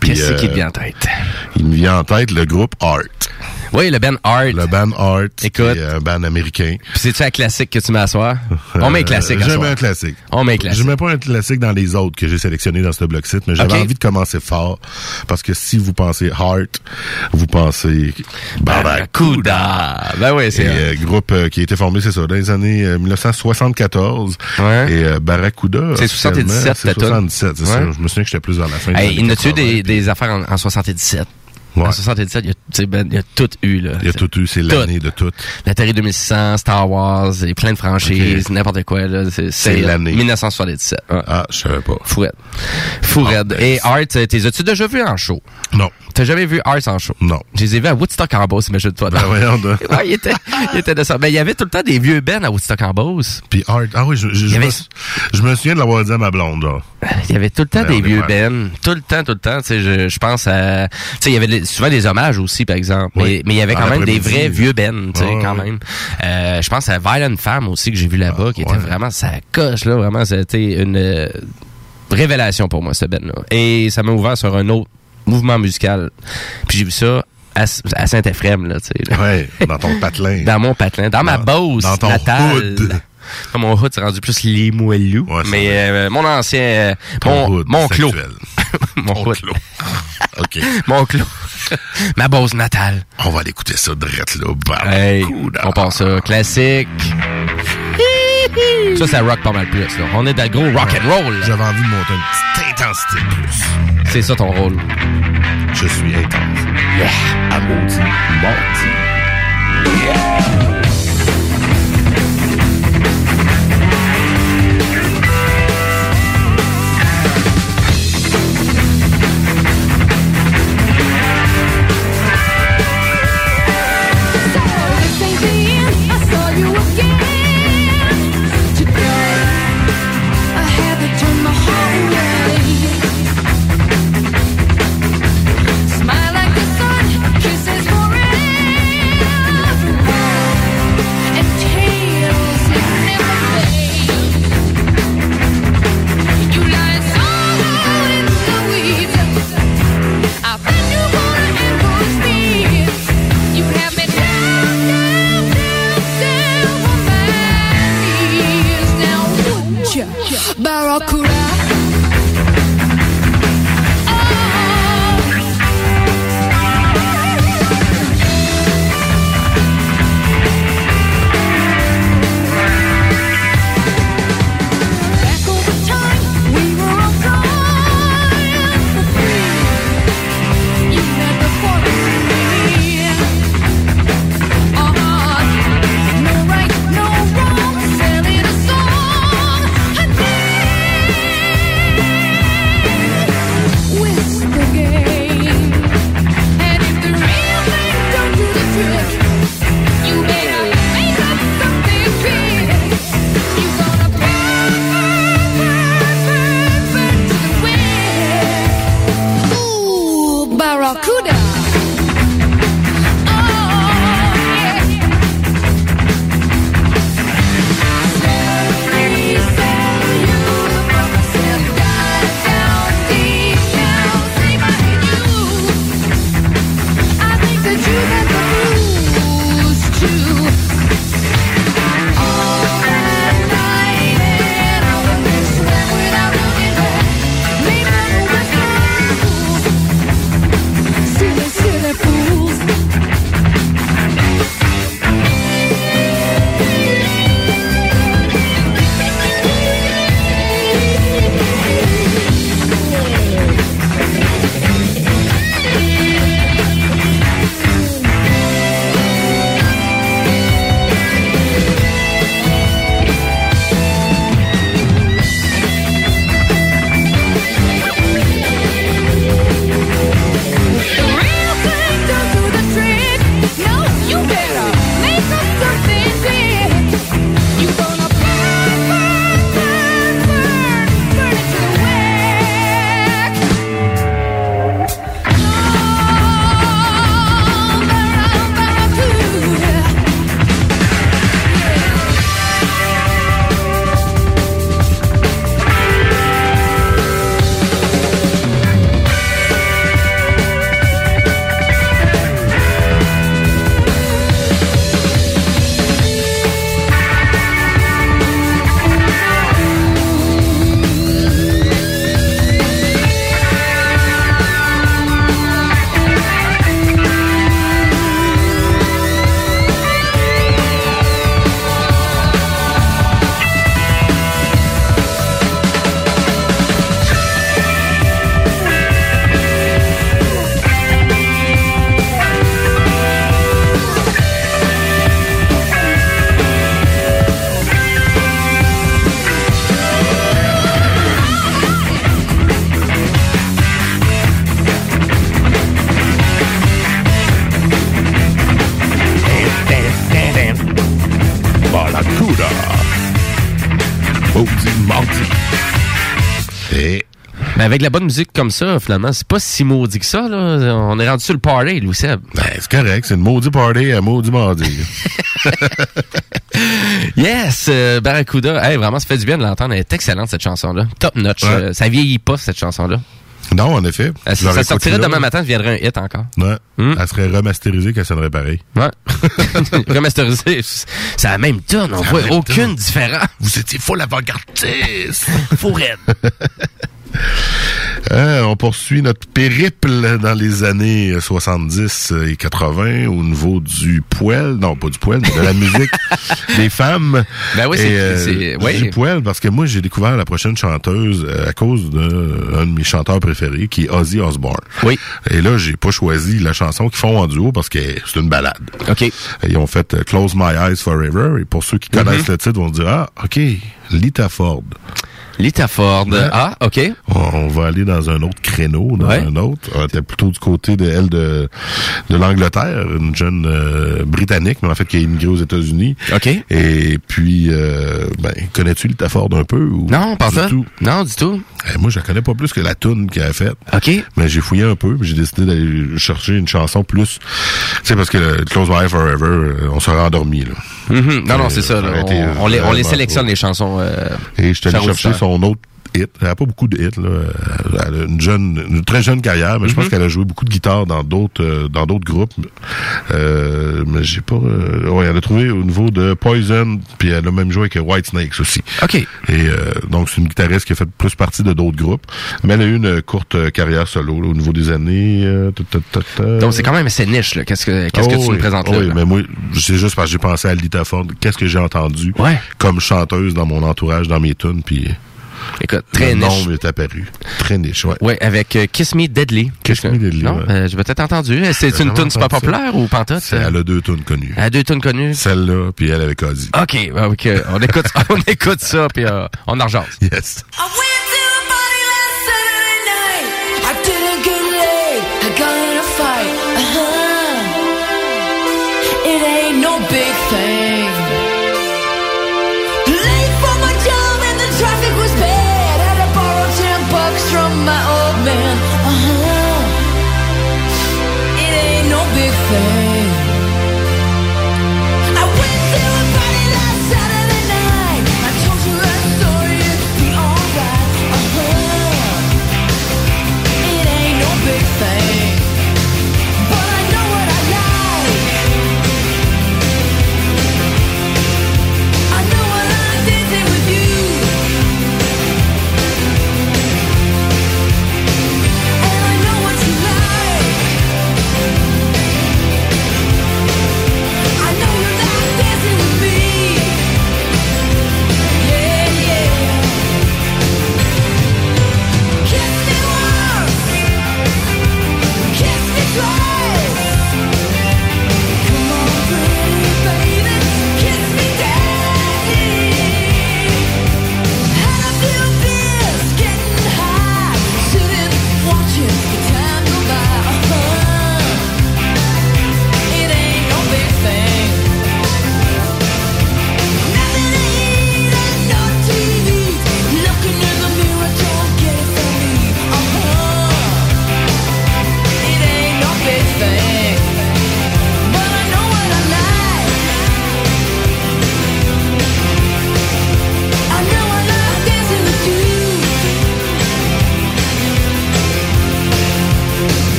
Qu'est-ce qui euh, te vient en tête? Il me vient en tête le groupe Art. Oui, le Ben Art. Le band Art, Écoute. qui est un band américain. Puis c'est-tu un classique que tu mets à soir? On met un classique à J'aime soir. un classique. On met un classique. Je mets pas un classique dans les autres que j'ai sélectionnés dans ce bloc-site, mais j'avais envie de commencer fort. Parce que si vous pensez Heart, vous pensez Barracuda. Ben oui, c'est vrai. euh, groupe euh, qui a été formé, c'est ça, dans les années euh, 1974. Ouais. Et euh, Barracuda. C'est officiellement, 77, C'est ta toune. 77, c'est ça. Je me souviens que j'étais plus dans la fin Hey, il y en a-tu 80, des, des affaires en, en 77? Ouais. En 77, il y ben, y a tout eu, là. Il y a tout eu, c'est l'année de tout. L'Atari 2600, Star Wars, et plein de franchises, n'importe quoi, là. C'est, l'année. 1977. Ouais. Ah, je savais pas. Fouette. Fourette. ben, Et Art, euh, t'es as-tu déjà vu en show? Non. T'as jamais vu Art en show? Non. Je les ai vus à Woodstock en Beauce, imagine-toi. Ben voyons donc. ouais, il était, il était de ça. Ben, il y avait tout le temps des vieux bands à Woodstock en Beauce. Puis Art, ah oui, je, je, je avait- me, je me souviens de l'avoir dit à ma blonde, là. Il y avait tout le temps Ben, des vieux bands. Tout le temps, tout le temps. Tu sais, je, je pense à... Tu sais, il y avait les- souvent des hommages aussi, par exemple. Oui. Mais, mais il y avait quand même des vrais vieux bands, tu sais, quand même. Euh, je pense à Violent Femme aussi, que j'ai vu là-bas, qui était vraiment sa coche, là. Vraiment, c'était une euh, révélation pour moi, ce band-là. Et ça m'a ouvert sur un autre mouvement musical. Puis j'ai vu ça à, à Saint-Ephrem, là, tu sais. Ouais, dans ton patelin. Dans mon patelin, dans, ma Beauce dans ton natale. hood. Dans mon hood, c'est rendu plus les moelleux. Ouais, mais euh, mon ancien... euh, mon, hood mon clos. mon hood. clos. OK. Mon clos. Ma Beauce natale. On va aller écouter ça direct là. Hey, Barracuda. on pense ça. Classique. Ça, ça rock pas mal plus. Là. On est dans le gros rock and roll. J'avais envie de monter une petite intensité de plus. C'est ça ton rôle. Je suis intense. Yeah. À maudit. Smile avec la bonne musique comme ça, finalement, c'est pas si maudit que ça, là. On est rendu sur le party, Louis Seb. Ben, c'est correct. C'est une maudit party à maudit mardi. Yes, euh, Barracuda. Hey, vraiment, ça fait du bien de l'entendre. Elle est excellente, cette chanson-là. Top notch. Ouais. Euh, ça vieillit pas, cette chanson-là. non, en effet. Si ça sortirait demain matin, ça deviendrait un hit encore. Ouais. Hmm? Elle serait remasterisée qu'elle sonnerait pareil. Ouais. Remasterisé. C'est la même tonne. On voit aucune différence. Vous étiez full avant-gardiste. Fou Hein, on poursuit notre périple dans les années 70 et 80 au niveau du poil. Non, pas du poil, mais de la musique des femmes. Ben oui, c'est- euh, oui. Du poil, parce que moi, j'ai découvert la prochaine chanteuse euh, à cause d'un un de mes chanteurs préférés, qui est Ozzy Osbourne. Oui. Et là, j'ai pas choisi la chanson qu'ils font en duo parce que c'est une balade. OK. Ils ont fait euh, Close My Eyes Forever. Et pour ceux qui connaissent Mhm. le titre, vont se dire, ah, OK, Lita Ford. Lita Ford. Ouais. Ah, OK. On, va aller dans un autre créneau, dans Ouais. un autre. On était plutôt du côté de elle de, de l'Angleterre, une jeune euh, britannique, mais en fait qui a immigré aux États-Unis. OK. Et puis, euh, ben, connais-tu Lita Ford un peu ou Non, pas du ça. tout? Non, du tout. Eh, moi, je la connais pas plus que la tune qu'elle a faite. OK. Mais j'ai fouillé un peu, j'ai décidé d'aller chercher une chanson plus. Tu sais, parce que le Close My Eye Forever, euh, on serait endormi là. Mhm. Non, non, Euh, c'est ça. ça là. On, on les, on les sélectionne, les chansons. euh, Et je Chers chercher son autre hit. Elle a pas beaucoup de hits, là. Elle a une jeune, une très jeune carrière, mais je pense Mhm. qu'elle a joué beaucoup de guitare dans d'autres, euh, dans d'autres groupes. Euh, mais j'ai pas, euh, ouais, elle a trouvé au niveau de Poison, puis elle a même joué avec White Snakes aussi. OK. Et euh, donc c'est une guitariste qui a fait plus partie de d'autres groupes, mais elle a eu une courte euh, carrière solo là, au niveau des années. euh, ta, ta, ta. Donc, c'est quand même assez niche, là. Qu'est-ce que, qu'est-ce que Oh tu oui, nous présentes oh là? oui, là? mais moi, c'est juste parce que j'ai pensé à Lita Ford. Qu'est-ce que j'ai entendu Ouais. comme chanteuse dans mon entourage, dans mes tunes, puis Écoute, très le niche. nom m'est apparu. Très niche, ouais. Ouais, avec euh, Kiss Me Deadly. Kiss Me Deadly, Non, ouais. euh, j'ai peut-être entendu. C'est une tune super populaire ou pantoute? C'est- Elle a deux tunes connues. Elle a deux tunes connues. Celle-là, puis elle avec Ozzy. OK, bah, OK. On écoute, on écoute ça, puis euh, on en rejase. Yes. I went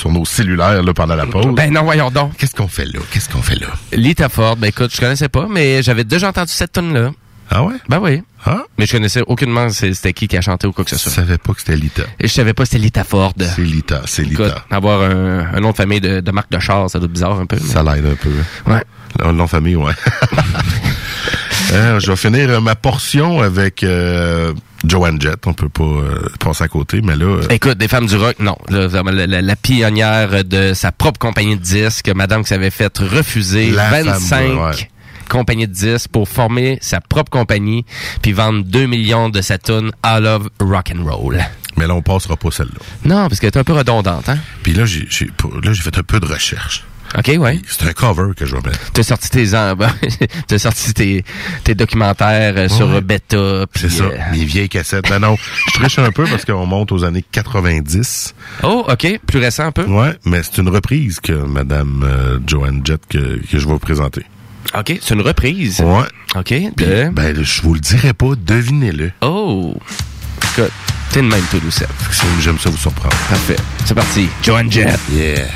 sur nos cellulaires là, pendant la pause. Ben non, voyons donc. Qu'est-ce qu'on fait là? Qu'est-ce qu'on fait là? Lita Ford, ben écoute, je connaissais pas, mais j'avais déjà entendu cette tune là Ah ouais? Ben oui. Ah? Mais je connaissais aucunement c'était qui qui a chanté ou quoi que ce Je soit. savais pas que c'était Lita. Et je savais pas c'était Lita Ford. C'est Lita, c'est Lita. avoir un, un nom de famille de, de marque de char, ça doit être bizarre un peu. mais- Ça l'aide un peu. Ouais. Le nom de famille, ouais. Euh, je vais finir ma portion avec euh, Joanne Jett. On peut pas euh, passer à côté, mais là... euh, Écoute, des femmes du rock, non. La, la- la pionnière de sa propre compagnie de disques, madame qui s'avait fait refuser La femme 25 du- ouais. compagnies de disques pour former sa propre compagnie puis vendre 2 millions de sa tune I Love Rock and Roll. mais là, on passera pas celle-là. Non, parce qu'elle est un peu redondante, hein? Puis là, j'ai fait un peu de recherche. OK, ouais. C'est un cover que je vais mettre. T'as sorti tes en- t'as sorti tes, tes documentaires euh, sur Ouais. Beta. C'est ça, euh, mes vieilles cassettes. Non, non, je triche un peu parce qu'on monte aux années 90. Oh, OK. Plus récent un peu? Ouais, mais c'est une reprise que Madame euh, Joanne Jett que, que je vais vous présenter. OK. C'est une reprise? Ouais. OK. Puis, de- ben, je vous le dirai pas, devinez-le. Oh. Écoute, t'es de même, toi, J'aime ça vous surprendre. Parfait. C'est parti. Joanne Jett. Yeah.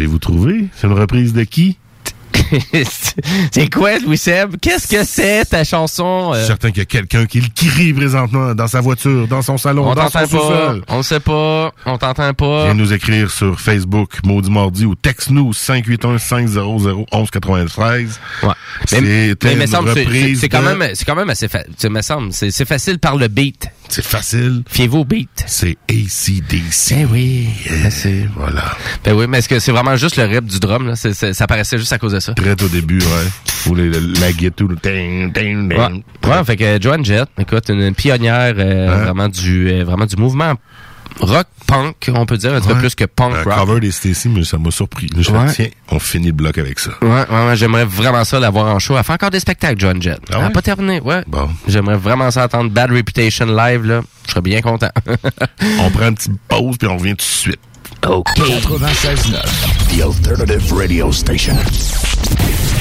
L'avez-vous trouvé? C'est une reprise de qui? C'est quoi, Louis Seb? Qu'est-ce que c'est ta chanson? Je euh? suis certain qu'il y a quelqu'un qui le crie présentement dans sa voiture, dans son salon, on dans son sous-sol. On sait pas. On t'entend pas. Viens nous écrire sur Facebook, Maudit Mardi, ou texte-nous 581-500-1193. Ouais. C'est mais, mais, semble, c'est- reprise c'est c'est quand de- même, c'est quand même assez, fa- tu sais, me semble, c'est facile par le beat. C'est facile. Fiez-vous au beat. C'est ACDC. Eh oui. Ben, c'est- Voilà. Ben oui, mais est-ce que c'est vraiment juste le rip du drum, là? Ça paraissait juste à cause de ça. Très au début, ouais. Ou la guitare, le ding, ding, ding. Ouais. ouais, fait que Joan Jett, écoute, une, une pionnière euh, Hein? vraiment du euh, vraiment du mouvement rock punk, on peut dire, un petit peu plus que punk Un rock. cover des Stacy, mais ça m'a surpris. Je Ouais. tiens, on finit le bloc avec ça. Ouais, ouais, ouais, j'aimerais vraiment ça l'avoir en show. Elle fait encore des spectacles, Joan Jett. Ah ouais? pas terminé, ouais. Bon. J'aimerais vraiment ça entendre Bad Reputation live, là. Je serais bien content. On prend une petite pause, puis on revient tout de suite. OK. 96.9, The Alternative Radio Station.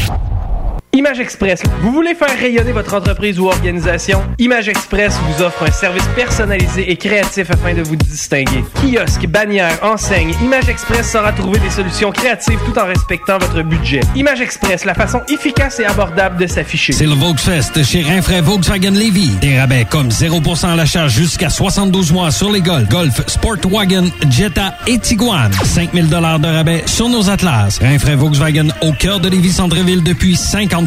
Image Express. Vous voulez faire rayonner votre entreprise ou organisation? Image Express vous offre un service personnalisé et créatif afin de vous distinguer. Kiosque, bannière, enseigne, Image Express saura trouver des solutions créatives tout en respectant votre budget. Image Express, la façon efficace et abordable de s'afficher. C'est le Volksfest chez Rinfraie Volkswagen Levy. Des rabais comme 0% à l'achat jusqu'à 72 mois sur les Golf, Golf, Sportwagen, Jetta et Tiguan. 5000 dollars de rabais sur nos Atlas. Rinfraie Volkswagen au cœur de Lévis Centreville depuis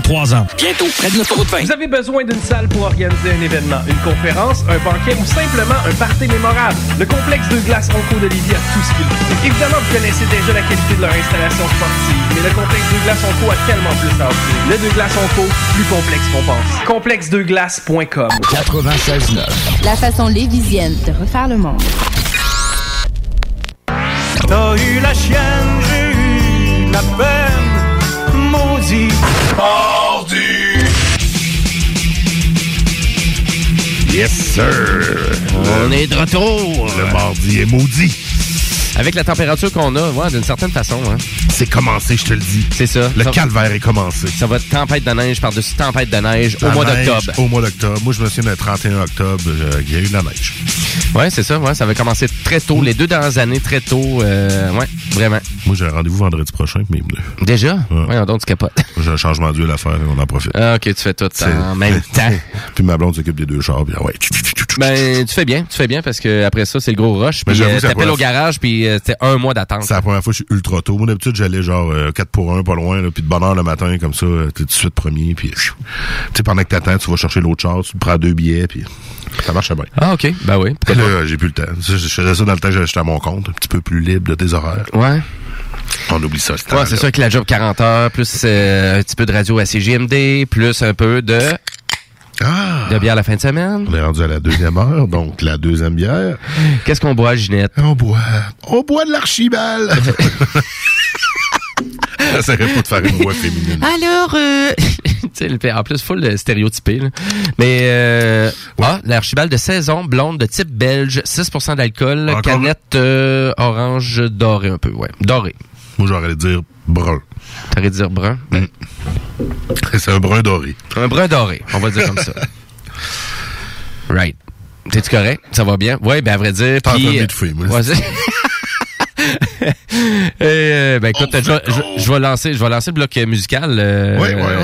53 ans. Bientôt, près de l'autoroute 20. Vous avez besoin d'une salle pour organiser un événement, une conférence, un banquet ou simplement un party mémorable? Le complexe de glace Onco de Lévis a tout ce qu'il faut. Évidemment, vous connaissez déjà la qualité de leur installation sportive, mais le complexe de glace Onco a tellement plus à offrir. Le de glace Onco, plus complexe qu'on pense. Complexedeglace.com 96.9. La façon lévisienne de refaire le monde. T'as eu la chienne, j'ai eu la peine, maudit. Mardi! Yes, sir! On est de retour! Le mardi est maudit. Avec la température qu'on a, ouais, d'une certaine façon. Hein. C'est commencé, je te le dis. C'est ça. Le Ça- calvaire est commencé. Ça va être tempête de neige par-dessus tempête de neige au mois d'octobre. Au mois d'octobre. Moi, je me souviens, le 31 octobre, euh, il y a eu de la neige. Ouais, c'est ça. Ouais, ça va commencer très tôt. Les deux dernières années, très tôt. euh, ouais, vraiment. Moi, j'ai un rendez-vous vendredi prochain avec mes pneus. Déjà? Ouais, donc tu capotes. J'ai un changement d'huile à faire et on en profite. Ah, ok, tu fais tout C'est- en même temps. Puis ma blonde s'occupe des deux chars, puis ah ouais. Ben, tu fais bien, tu fais bien parce que après ça, c'est le gros rush. Puis euh, t'appelles au garage, puis euh, c'était un mois d'attente. C'est la première fois que je suis ultra tôt. Moi, d'habitude, j'allais genre euh, 4 pour 1, pas loin, puis de bonne heure le matin, comme ça, euh, t'es tout de suite premier, puis pfiou. tu sais, pendant que t'attends, tu vas chercher l'autre char, tu prends deux billets, puis ça marche bien. Ah, ok. Ben oui. Là, j'ai plus le temps. Je faisais ça dans le temps que j'étais à mon compte, un petit peu plus libre de tes horaires. Ouais. On oublie ça, Ouais, c'est sûr que la job 40 heures, plus euh, un petit peu de radio à CGMD, plus un peu de... De bière la fin de semaine? On est rendu à la deuxième heure, donc la deuxième bière. Qu'est-ce qu'on boit, Ginette? On boit... On boit de l'archibald! Ça serait pas de faire une voix féminine. Alors, euh... en plus, full euh, stéréotypé. là. Mais, euh... ah, l'archibald de saison, blonde, de type belge, 6% d'alcool, canette euh, orange dorée un peu, ouais. Dorée. Moi, j'aurais dire brun. T'aurais dire brun? Mm. C'est un brun doré. Un brun doré, on va dire comme ça. Right. T'es-tu correct? Ça va bien? Oui, ben à vrai dire. Puis, de moi. Et, euh, ben écoute, je, vais- je- je vais lancer, je vais lancer le bloc musical euh,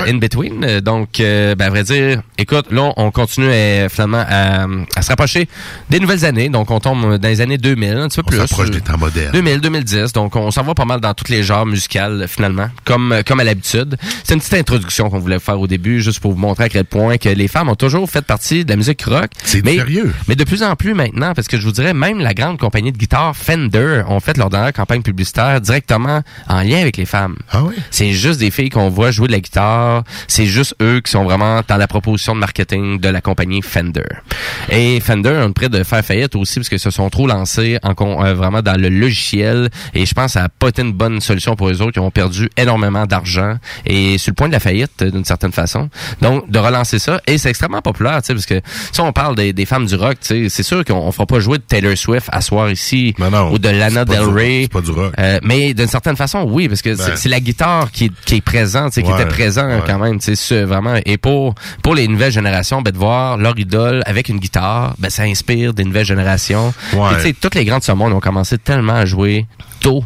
in between. Donc, euh, ben à vrai dire, écoute, là on continue euh, finalement à, à se rapprocher des nouvelles années. Donc, on tombe dans les années 2000, un petit peu On plus. s'approche des temps modernes. 2000, 2010. Donc, on s'en va pas mal dans tous les genres musicaux, finalement, comme, comme à l'habitude. C'est une petite introduction qu'on voulait faire au début, juste pour vous montrer à quel point que les femmes ont toujours fait partie de la musique rock. C'est sérieux. Mais de plus en plus maintenant, parce que je vous dirais, même la grande compagnie de guitare Fender ont fait leur dernière campagne publicitaire directement en lien avec les femmes. Ah oui? C'est juste des filles qu'on voit jouer de la guitare. C'est juste eux qui sont vraiment dans la proposition de marketing de la compagnie Fender. Et Fender ont près de faire faillite aussi parce qu'ils se sont trop lancés en euh, vraiment dans le logiciel. Et je pense que ça n'a pas été une bonne solution pour eux autres. Ils ont perdu énormément d'argent et sur le point de la faillite euh, d'une certaine façon. Donc, de relancer ça. Et c'est extrêmement populaire, tu sais, parce que si on parle des, des femmes du rock, tu sais, c'est sûr qu'on on fera pas jouer de Taylor Swift à soir ici ou de Lana Del Rey. C'est pas du rock. Euh, mais d'une certaine façon, oui, parce que c'est- Ben. c'est la guitare qui est, qui est présente, tu sais, qui Ouais, était présent ouais. quand même, tu sais, ce- vraiment. Et pour pour les nouvelles générations, ben, de voir leur idole avec une guitare, ben ça inspire des nouvelles générations. Ouais. Et tu sais, toutes les grands de ce monde ont commencé tellement à jouer tôt.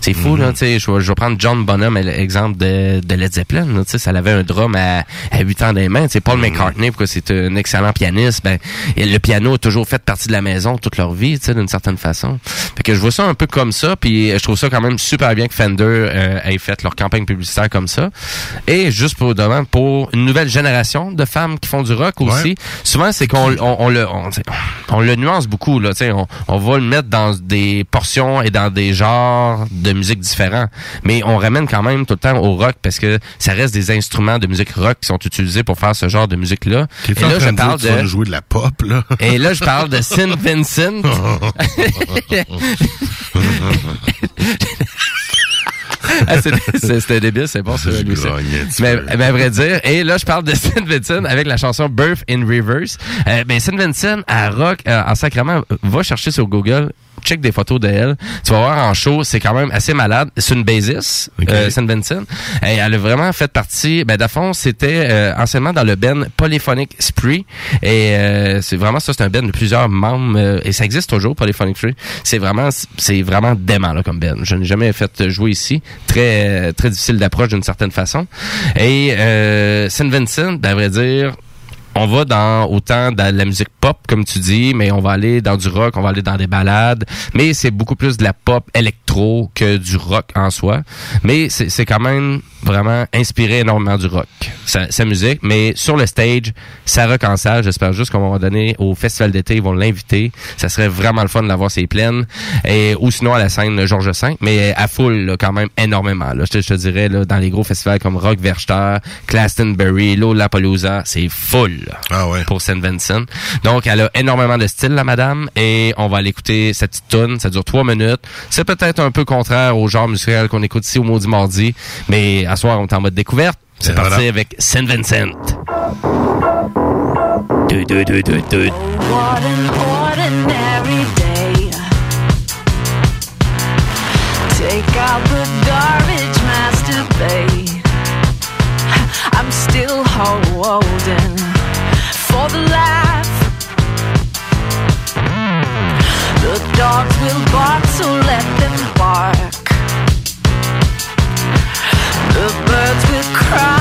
C'est fou, là, tu sais, je vais je vais prendre John Bonham, exemple de, de Led Zeppelin, là, tu sais, ça avait un drum à, à 8 ans des mains, tu sais, Paul McCartney, pourquoi c'est un excellent pianiste, ben, et le piano a toujours fait partie de la maison toute leur vie, tu sais, d'une certaine façon. Fait que je vois ça un peu comme ça, puis je trouve ça quand même super bien que Fender euh, ait fait leur campagne publicitaire comme ça. Et juste pour demain, pour une nouvelle génération de femmes qui font du rock aussi, souvent c'est qu'on on, on le on, on le nuance beaucoup là, tu sais, on, on va le mettre dans des portions et dans des genres de musique différents, mais on ramène quand même tout le temps au rock parce que ça reste des instruments de musique rock qui sont utilisés pour faire ce genre de musique là. T'es Et là je de parle de nous jouer de la pop, là. et là, je parle de Saint Vincent. Ah, c'était- débile, c'est bon, aussi. Mais, mais à vrai dire, et là, je parle de Saint Vincent avec la chanson Birth in Reverse. Euh, ben, Saint Vincent, à rock, euh, en sacrement, va chercher sur Google, check des photos d'elle. Tu vas voir en show, c'est quand même assez malade. C'est une bassiste, euh, Saint Vincent. Et elle a vraiment fait partie, ben, c'était euh, anciennement dans le band Polyphonic Spree. Et euh, c'est vraiment ça, c'est un band de plusieurs membres, euh, et ça existe toujours, Polyphonic Spree. C'est vraiment, c'est vraiment dément, là, comme band. Je n'ai jamais fait jouer ici. Très, très difficile d'approche d'une certaine façon. Et euh, Saint Vincent, ben, à vrai dire, on va dans autant dans la musique pop comme tu dis, mais on va aller dans du rock, on va aller dans des ballades, mais c'est beaucoup plus de la pop électro que du rock en soi. Mais c'est quand même vraiment inspiré énormément du rock, sa, sa musique. Mais sur le stage, ça rock en salle. J'espère juste qu'on va donner au festival d'été, ils vont l'inviter. Ça serait vraiment le fun de l'avoir ses pleines. Et ou sinon à la scène Georges V, mais à full là, quand même énormément. Là. Je, te, je te dirais là, dans les gros festivals comme Rock Werchter, Glastonbury, Lollapalooza, c'est full ah ouais. pour Saint Vincent. Donc elle a énormément de style la madame et on va l'écouter cette petite tune. Ça dure trois minutes. C'est peut-être un peu contraire au genre musical qu'on écoute ici au Maudit Mardi, mais à soir on est en mode découverte. C'est parti voilà. avec Saint Vincent. Du, du, du, du, du. What an ordinary day. Take out the garbage masturbate. I'm still holding for the laugh. The dogs will bark, so let them bark. The birds will cry,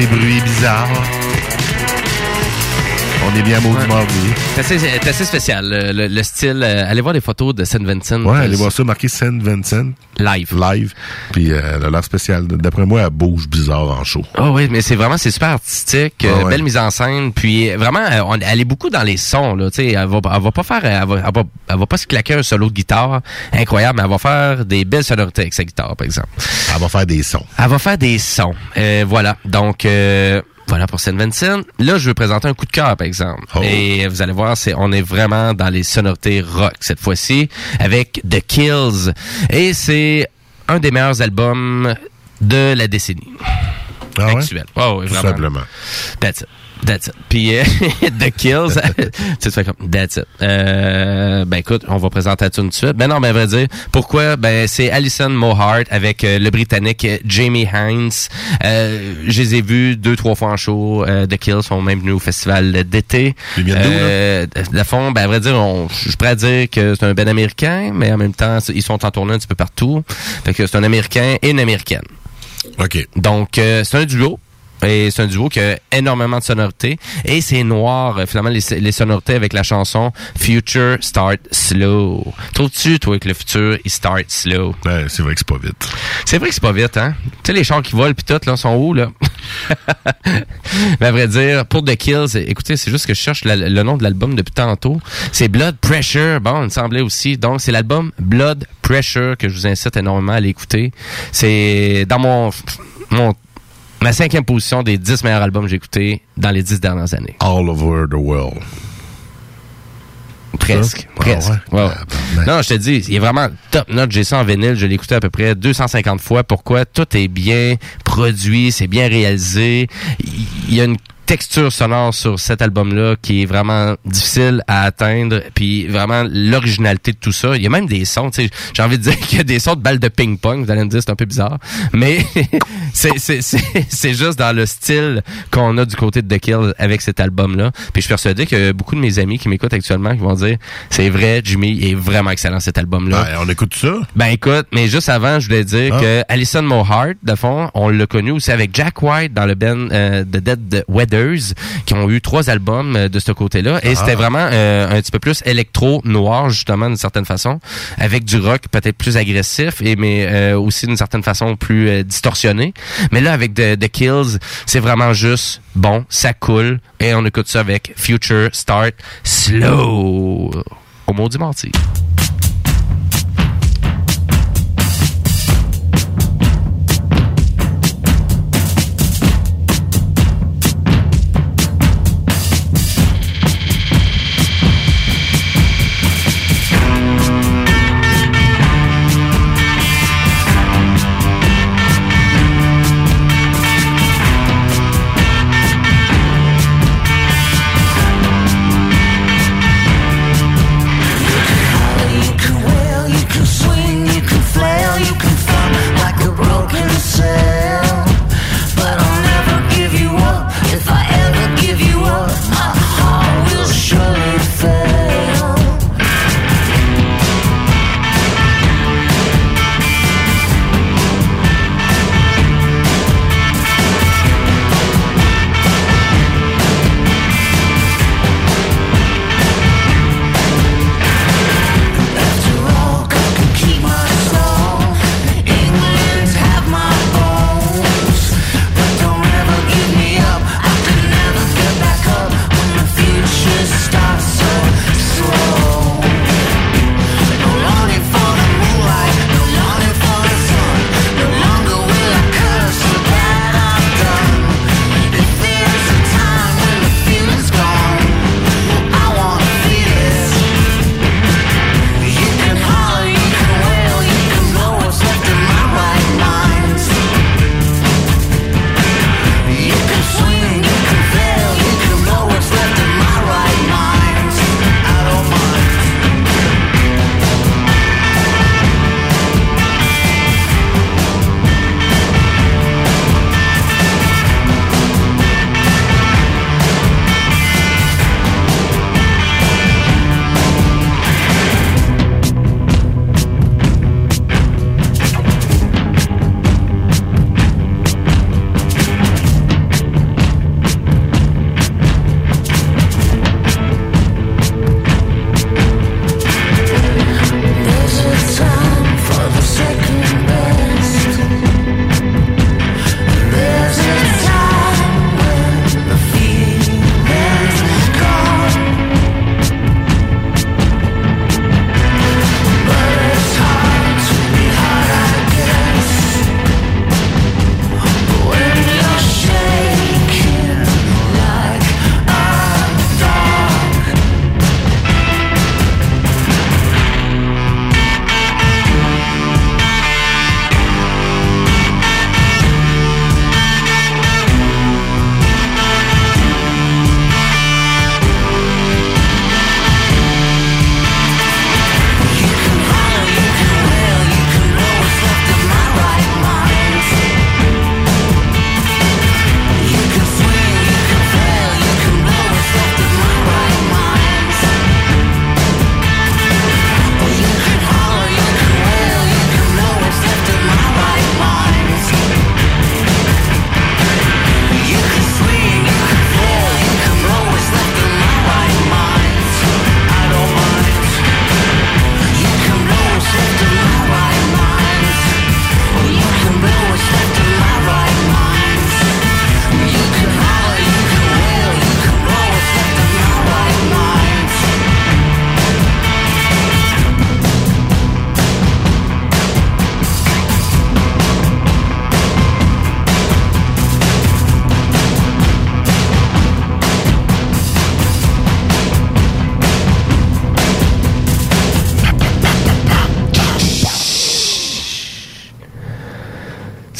ces bruits bizarres. On est bien maudit Ouais. mardi. C'est assez, c'est assez spécial, le, le- le style. euh, allez voir des photos de Saint Vincent. Ouais, Euh, allez voir ça, marqué Saint Vincent. Live. Live. Puis euh, elle a l'air spécial. D'après moi, elle bouge bizarre en show. Oh oui, mais c'est vraiment c'est super artistique, euh, Ah ouais. belle mise en scène, puis vraiment euh, on- elle est beaucoup dans les sons là, tu sais, elle va elle va pas faire elle va, elle va, elle va pas se claquer un solo de guitare incroyable, mais elle va faire des belles sonorités avec sa guitare par exemple. Elle va faire des sons. Elle va faire des sons. Euh, voilà. Donc euh, voilà pour Saint Vincent. Là, je vais présenter un coup de cœur, par exemple. Oh. Et vous allez voir, c'est on est vraiment dans les sonorités rock cette fois-ci avec The Kills. Et c'est un des meilleurs albums de la décennie Ah ouais? actuelle. Oh, oui, Tout vraiment. simplement. That's it. That's it. Puis euh, The Kills, tu fais comme That's it. Euh, ben écoute, on va présenter la tune tout de suite. Ben non, mais à vrai dire, pourquoi? Ben c'est Alison Mohart avec euh, le Britannique euh, Jamie Hines. Euh, je les ai vus deux trois fois en show. Euh, The Kills sont même venus au festival d'été. Euh, de fond, ben à vrai dire, on- je à dire que c'est un ben américain, mais en même temps, ils sont en tournée un petit peu partout. Fait que c'est un américain et une américaine. OK. Donc, euh, c'est un duo. Et c'est un duo qui a énormément de sonorités. Et c'est noir, euh, finalement, les, les sonorités avec la chanson Future Start Slow. Trouves-tu, toi, que le futur, il start slow? Ouais, c'est vrai que c'est pas vite. C'est vrai que c'est pas vite, hein? Tu sais, les chars qui volent pis tout, là, sont où, là? Mais à vrai dire, pour The Kills, écoutez, c'est juste que je cherche la- le nom de l'album depuis tantôt. C'est Blood Pressure. Bon, il me semblait aussi. Donc, c'est l'album Blood Pressure que je vous incite énormément à aller écouter. C'est dans mon, mon, ma cinquième position des dix meilleurs albums que j'ai écoutés dans les dix dernières années. All over the world. Presque. Ça? Ah Presque. ouais? Ouais. Non, je te dis, il est vraiment top note. J'ai ça en vinyle. Je l'ai écouté à peu près 250 fois. Pourquoi? Tout est bien produit, c'est bien réalisé. Il y a une texture sonore sur cet album-là qui est vraiment difficile à atteindre, puis vraiment l'originalité de tout ça. Il y a même des sons, tu sais, j'ai envie de dire qu'il y a des sons de balles de ping-pong. Vous allez me dire, c'est un peu bizarre, mais c'est c'est c'est c'est juste dans le style qu'on a du côté de The Kill avec cet album-là. Puis je suis persuadé que beaucoup de mes amis qui m'écoutent actuellement qui vont dire, c'est vrai, Jimmy il est vraiment excellent cet album-là. Ben, on écoute ça? Ben écoute, mais juste avant, je voulais dire Ah. que Alison Mohart, de fond, on l'a connu aussi avec Jack White dans le band euh, de Dead Qui ont eu trois albums euh, de ce côté-là. Et Ah. c'était vraiment euh, un petit peu plus électro-noir, justement, d'une certaine façon, avec du rock peut-être plus agressif, et mais euh, aussi d'une certaine façon plus euh, distorsionné. Mais là, avec The, The Kills, c'est vraiment juste bon, ça coule, et on écoute ça avec Future Start Slow. Au maudit mardi. Future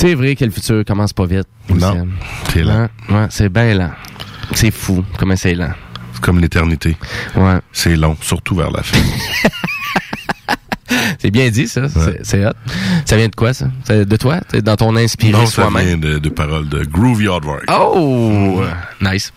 C'est vrai que le futur commence pas vite. Non, c'est lent. Ouais, c'est bien lent. C'est fou comment c'est lent. C'est comme l'éternité. Ouais. C'est long, surtout vers la fin. C'est bien dit, ça. C'est- C'est hot. Ça vient de quoi, ça? De toi? Dans ton inspiré non, ça soi-même? vient de, de paroles de Groovy Hardwork. Oh! Nice.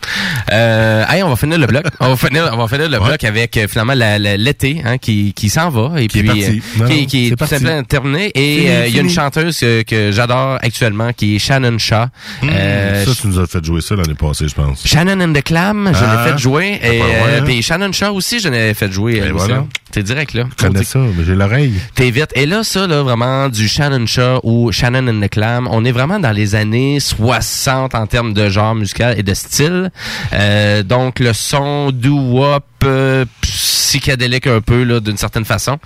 Euh, hey, on va finir le bloc. on va finir, on va finir le bloc avec euh, finalement l'été hein, qui, qui s'en va et Qui puis euh, qui, qui est c'est tout parti. simplement terminé. Et euh, il y a une chanteuse que, que j'adore actuellement qui est Shannon Shaw. Euh, ça, tu nous as fait jouer ça l'année passée, je pense. Shannon and the Clam, je Ah, l'ai fait jouer. c'est Et euh, hein? puis Shannon Shaw aussi, je l'ai fait jouer. voilà. hein. T'es direct, là. Je connais ça, mais j'ai l'oreille. T'es vite. Et là, ça, là, vraiment, du Shannon Shaw ou Shannon and the Clam, on est vraiment dans les années 60 en termes de genre musical et de style. Euh, donc, le son doo-wop, euh, psychédélique un peu, là, d'une certaine façon.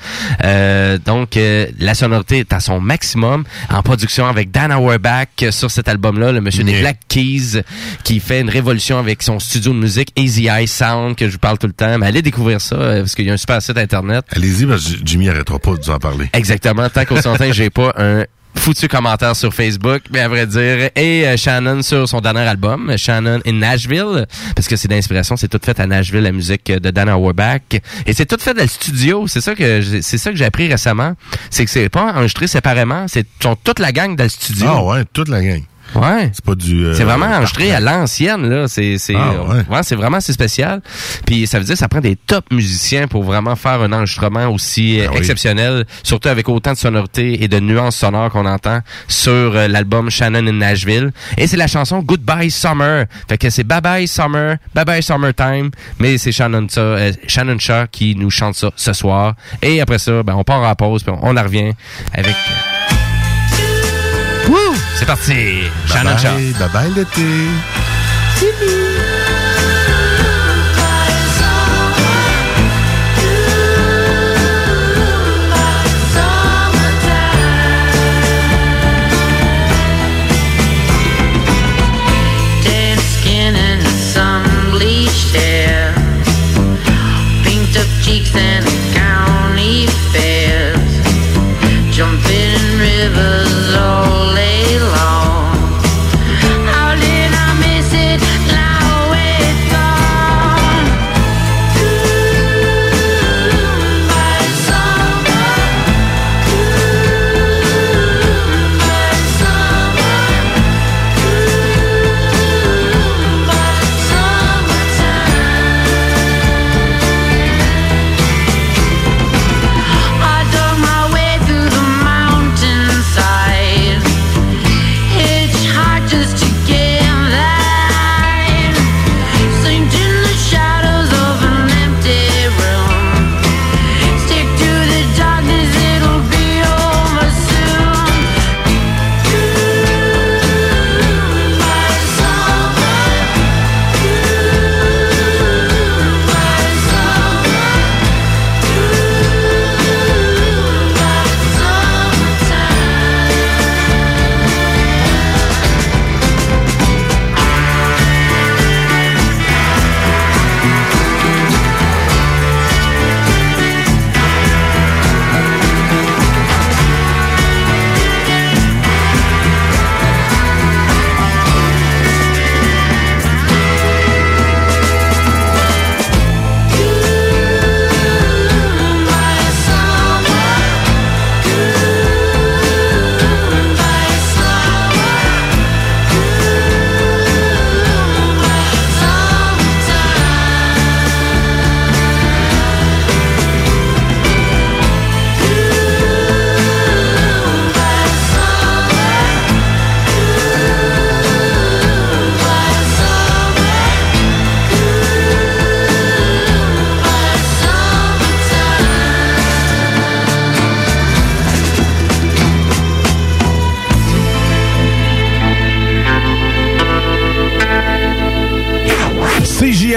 Euh, donc, euh, la sonorité est à son maximum en production avec Dan Auerbach euh, sur cet album-là, le monsieur des. Black Keys, qui fait une révolution avec son studio de musique Easy Eye Sound, que je vous parle tout le temps. Mais allez découvrir ça, euh, parce qu'il y a un super site internet. Allez-y, parce que Jimmy arrêtera pas de vous en parler. Exactement. Tant qu'au centre, j'ai pas un foutu commentaire sur Facebook, mais à vrai dire, et euh, Shannon sur son dernier album, Shannon in Nashville, parce que c'est d'inspiration, c'est tout fait à Nashville, la musique de Dan Auerbach, et c'est tout fait dans le studio. C'est ça que j'ai- c'est ça que j'ai appris récemment, c'est que c'est pas enregistré séparément, c'est sont toute la gang dans le studio. Ah ouais, toute la gang. Ouais. C'est pas du... euh, C'est vraiment enregistré à l'ancienne là, c'est c'est Ah, euh, ouais. ouais, c'est vraiment assez spécial. Puis ça veut dire que ça prend des top musiciens pour vraiment faire un enregistrement aussi euh, oui. exceptionnel, surtout avec autant de sonorité et de nuances sonores qu'on entend sur euh, l'album Shannon in Nashville. Et c'est la chanson Goodbye Summer. Fait que c'est Bye Bye Summer, Bye Bye Summertime, mais c'est Shannon euh, Shannon Shaw qui nous chante ça ce soir. Et après ça, ben on part en pause puis on, on en revient avec! C'est parti. Shannon Shaw. Bye bye, bye bye l'été. Tan skin and some bleached hair, pinked up cheeks and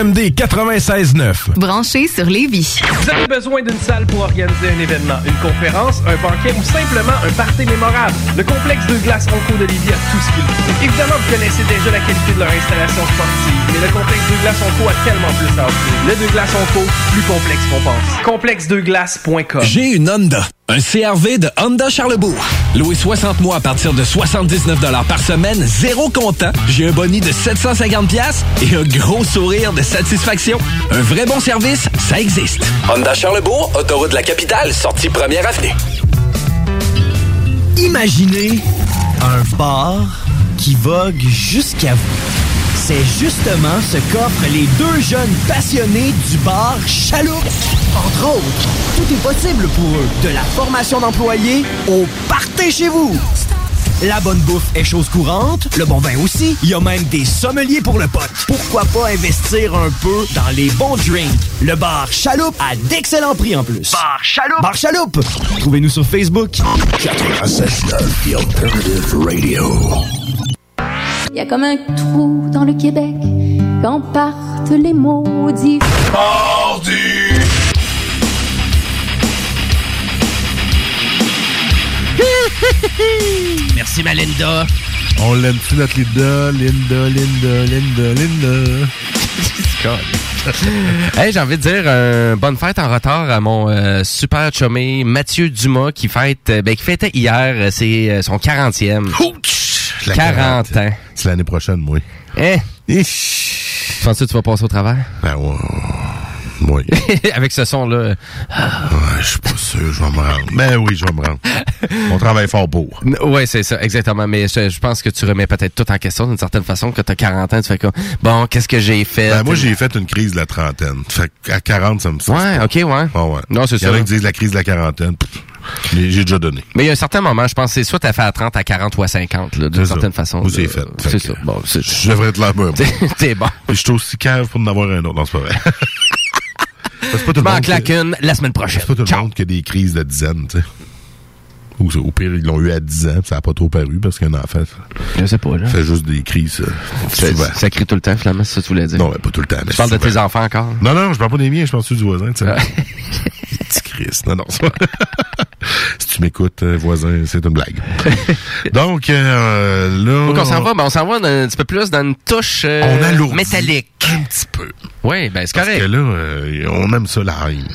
CJMD 96.9. Branché sur Lévis. Vous avez besoin d'une salle pour organiser un événement, une conférence, un banquet ou simplement un party mémorable? Le complexe de glace Ronco d'Olivier a tout ce qu'il faut. Évidemment, vous connaissez déjà la qualité de leur installation sportive, mais le complexe de glace Glaces Co a tellement plus à offrir. Le Deux Glaces Co, plus complexe qu'on pense. Complexe2glaces.com. J'ai une Honda. Un CRV de Honda Charlebourg. Loué 60 mois à partir de 79 par semaine, zéro comptant. J'ai un boni de 750 pièces et un gros sourire de satisfaction. Un vrai bon service, ça existe. Honda Charlebourg, autoroute de la capitale, sortie première avenue. Imaginez un bar qui vogue jusqu'à vous. C'est justement ce qu'offrent les deux jeunes passionnés du bar Chaloupe. Entre autres, tout est possible pour eux, de la formation d'employés au partez chez vous. La bonne bouffe est chose courante, le bon vin aussi. Il y a même des sommeliers pour le pote. Pourquoi pas investir un peu dans les bons drinks? Le bar Chaloupe à d'excellents prix en plus. Bar Chaloupe! Bar Chaloupe! Trouvez-nous sur Facebook. 96.9 The Alternative Radio. Il y a comme un trou dans le Québec quand partent les maudits. Merci, ma Linda. On l'aime-tu, notre Linda? Linda, Linda, Linda, Linda. hey, j'ai envie de dire euh, bonne fête en retard à mon euh, super chumé Mathieu Dumas qui fête euh, ben, qui fêtait hier euh, c'est euh, son 40e. La 40 ans. C'est l'année prochaine, moi. Hein? Tu penses que tu vas passer au travers? Ben ouais. Oui. Avec ce son-là. Ouais, je suis pas sûr, je vais me rendre. Ben oui, je vais me rendre. On travaille fort pour. Oui, c'est ça, exactement. Mais je, je pense que tu remets peut-être tout en question d'une certaine façon. Quand tu as 40 ans, tu fais comme, bon, qu'est-ce que j'ai fait? Ben, moi, j'ai fait une crise de la trentaine. Fait qu'à 40, ça me ça, Ouais, ok, ouais. Ah ouais. Non, c'est Il y en ça. a qui disent la crise de la quarantaine. Pff, J'ai j'ai déjà donné. Mais il y a un certain moment, je pense, c'est soit t'as fait à 30, à 40 ou à 50, là, d'une certaine façon. Ou c'est fait. C'est ça. que Bon, c'est Je devrais être là, moi. T'es bon. Je suis aussi cave pour en avoir un autre. Non, c'est pas vrai. c'est pas tout Je le m'en monde. claque qui- une la semaine prochaine. C'est pas tout le monde qui a des crises de dizaines, tu sais. Ou au pire, ils l'ont eu à 10 ans, puis ça n'a pas trop paru parce qu'un enfant Je sais pas, là. fait juste des crises Ça, souvent. ça crie tout le temps, finalement, c'est ça que tu voulais dire. Non, mais pas tout le temps. Mais Tu parles de tes enfants encore? Non, non, je parle pas des miens, je pense du voisin, tu sais. Non, non, si tu m'écoutes, euh, voisin, c'est une blague. Donc, euh, là... Donc, on s'en va, ben, on s'en va un petit peu plus dans une touche euh, On métallique. un petit peu. Oui, ben c'est Parce correct. que là, euh, on aime ça, la haine.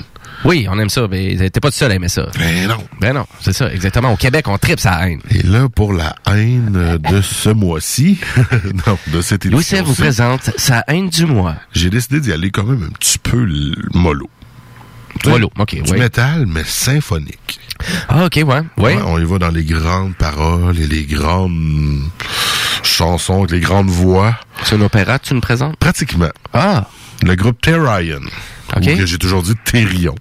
Oui, on aime ça, mais t'es pas tout seul à aimer ça. Ben non. Ben non, c'est ça, exactement. Au Québec, on tripe sa haine. Et là, pour la haine de ce mois-ci, non, de cette édition Louis vous présente sa haine du mois. j'ai décidé d'y aller quand même un petit peu mollo. Ok, Du métal, mais symphonique. Ah, ok, ouais. Ouais, on y va dans les grandes paroles et les grandes chansons, avec les grandes voix. C'est un opéra que tu nous présentes? Pratiquement. Ah. Le groupe Terrion. Ok. Ou que j'ai toujours dit Therion.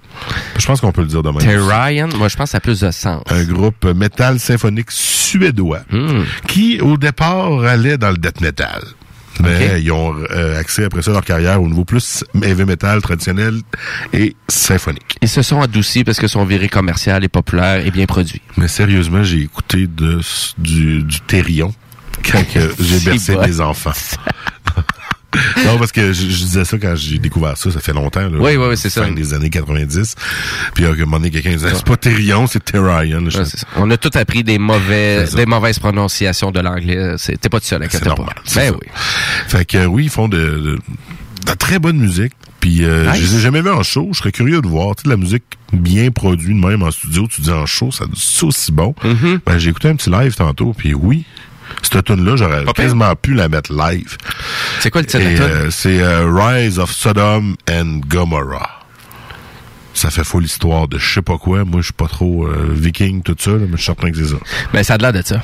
Je pense qu'on peut le dire de même. Terrian, moi je pense que ça a plus de sens. un groupe métal symphonique suédois Hmm. qui, au départ, allait dans le death metal. Mais ils ont euh, accès après ça leur carrière au niveau plus heavy metal traditionnel et symphonique. Ils se sont adoucis parce que son viré commercial est populaire et bien produit. Mais sérieusement, j'ai écouté de, du, du Therion quand j'ai bercé bon. mes enfants. non, parce que je, je disais ça quand j'ai découvert ça, ça fait longtemps. Là, Oui, oui, oui, c'est ça. Fin des années 90. Puis à un moment donné, quelqu'un disait, c'est pas Therion, c'est Therion. Ouais. On a tout appris des mauvais, des mauvaises prononciations de l'anglais. T'es pas tout seul à Ben ça. oui. Fait que euh, oui, ils font de, de, de la très bonne musique. Puis euh, Nice. je les ai jamais vus en show. Je serais curieux de voir. Tu sais, de la musique bien produite, même en studio. Tu dis en show, ça c'est aussi bon. Mm-hmm. Ben, j'ai écouté un petit live tantôt. Puis oui, cette tune-là, j'aurais pire. quasiment pu la mettre live. C'est quoi le titre de euh, c'est euh, Rise of Sodom and Gomorrah. Ça fait full histoire de je sais pas quoi. Moi, je suis pas trop euh, viking, tout ça, là, mais je suis certain que c'est ça. Ben, ça a de l'air de ça.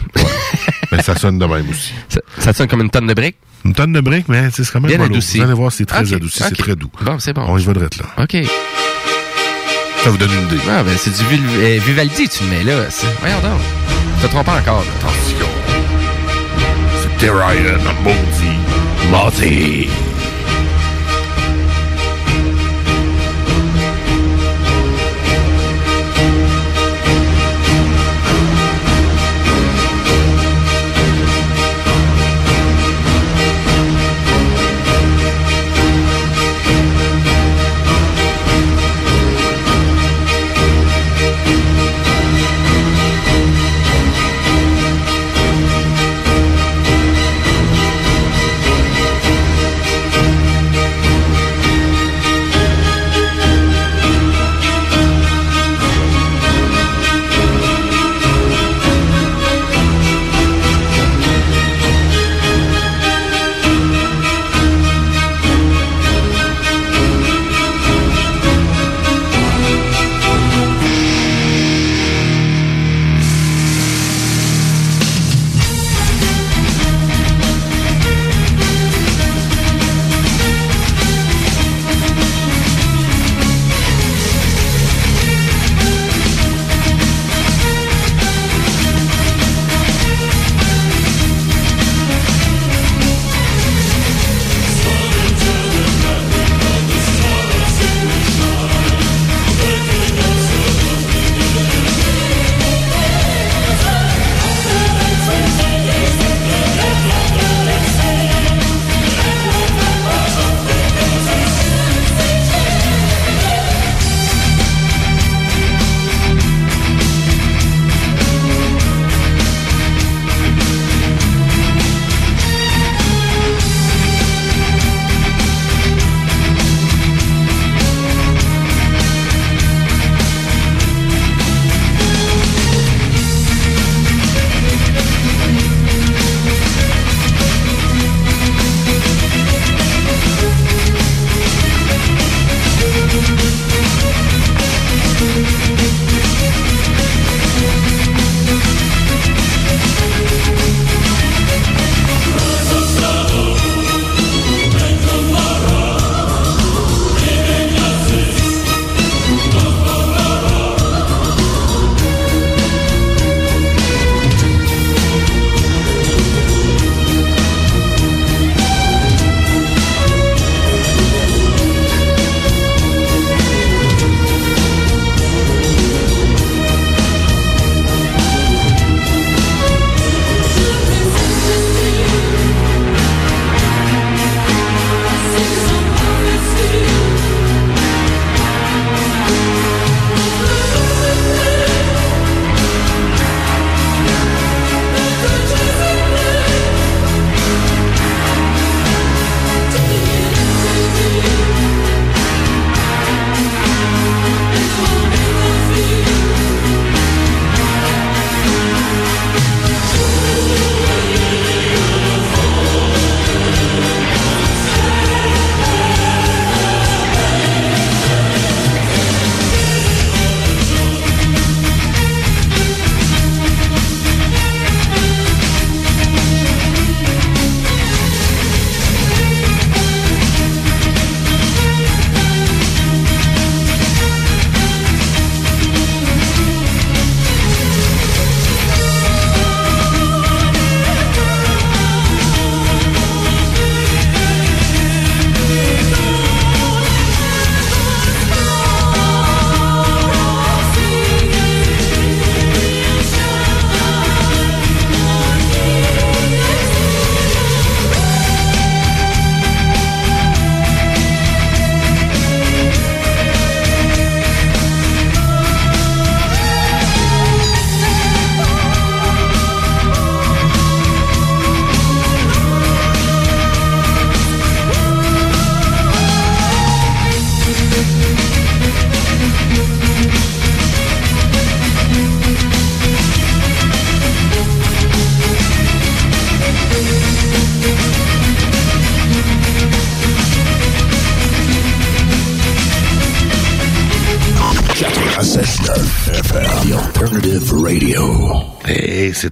Mais ça sonne de même aussi. ça. Ça sonne comme une tonne de briques? Une tonne de briques, mais c'est quand même Bien adouci. Vous allez voir, c'est très adouci, c'est très doux. Bon, c'est bon. On y va de là. OK. Ça vous donne une idée. Ah, ben, c'est du Vivaldi, tu me mets là. Voyons donc. Tu te trompes encore, là. Attention. C'est Terrion,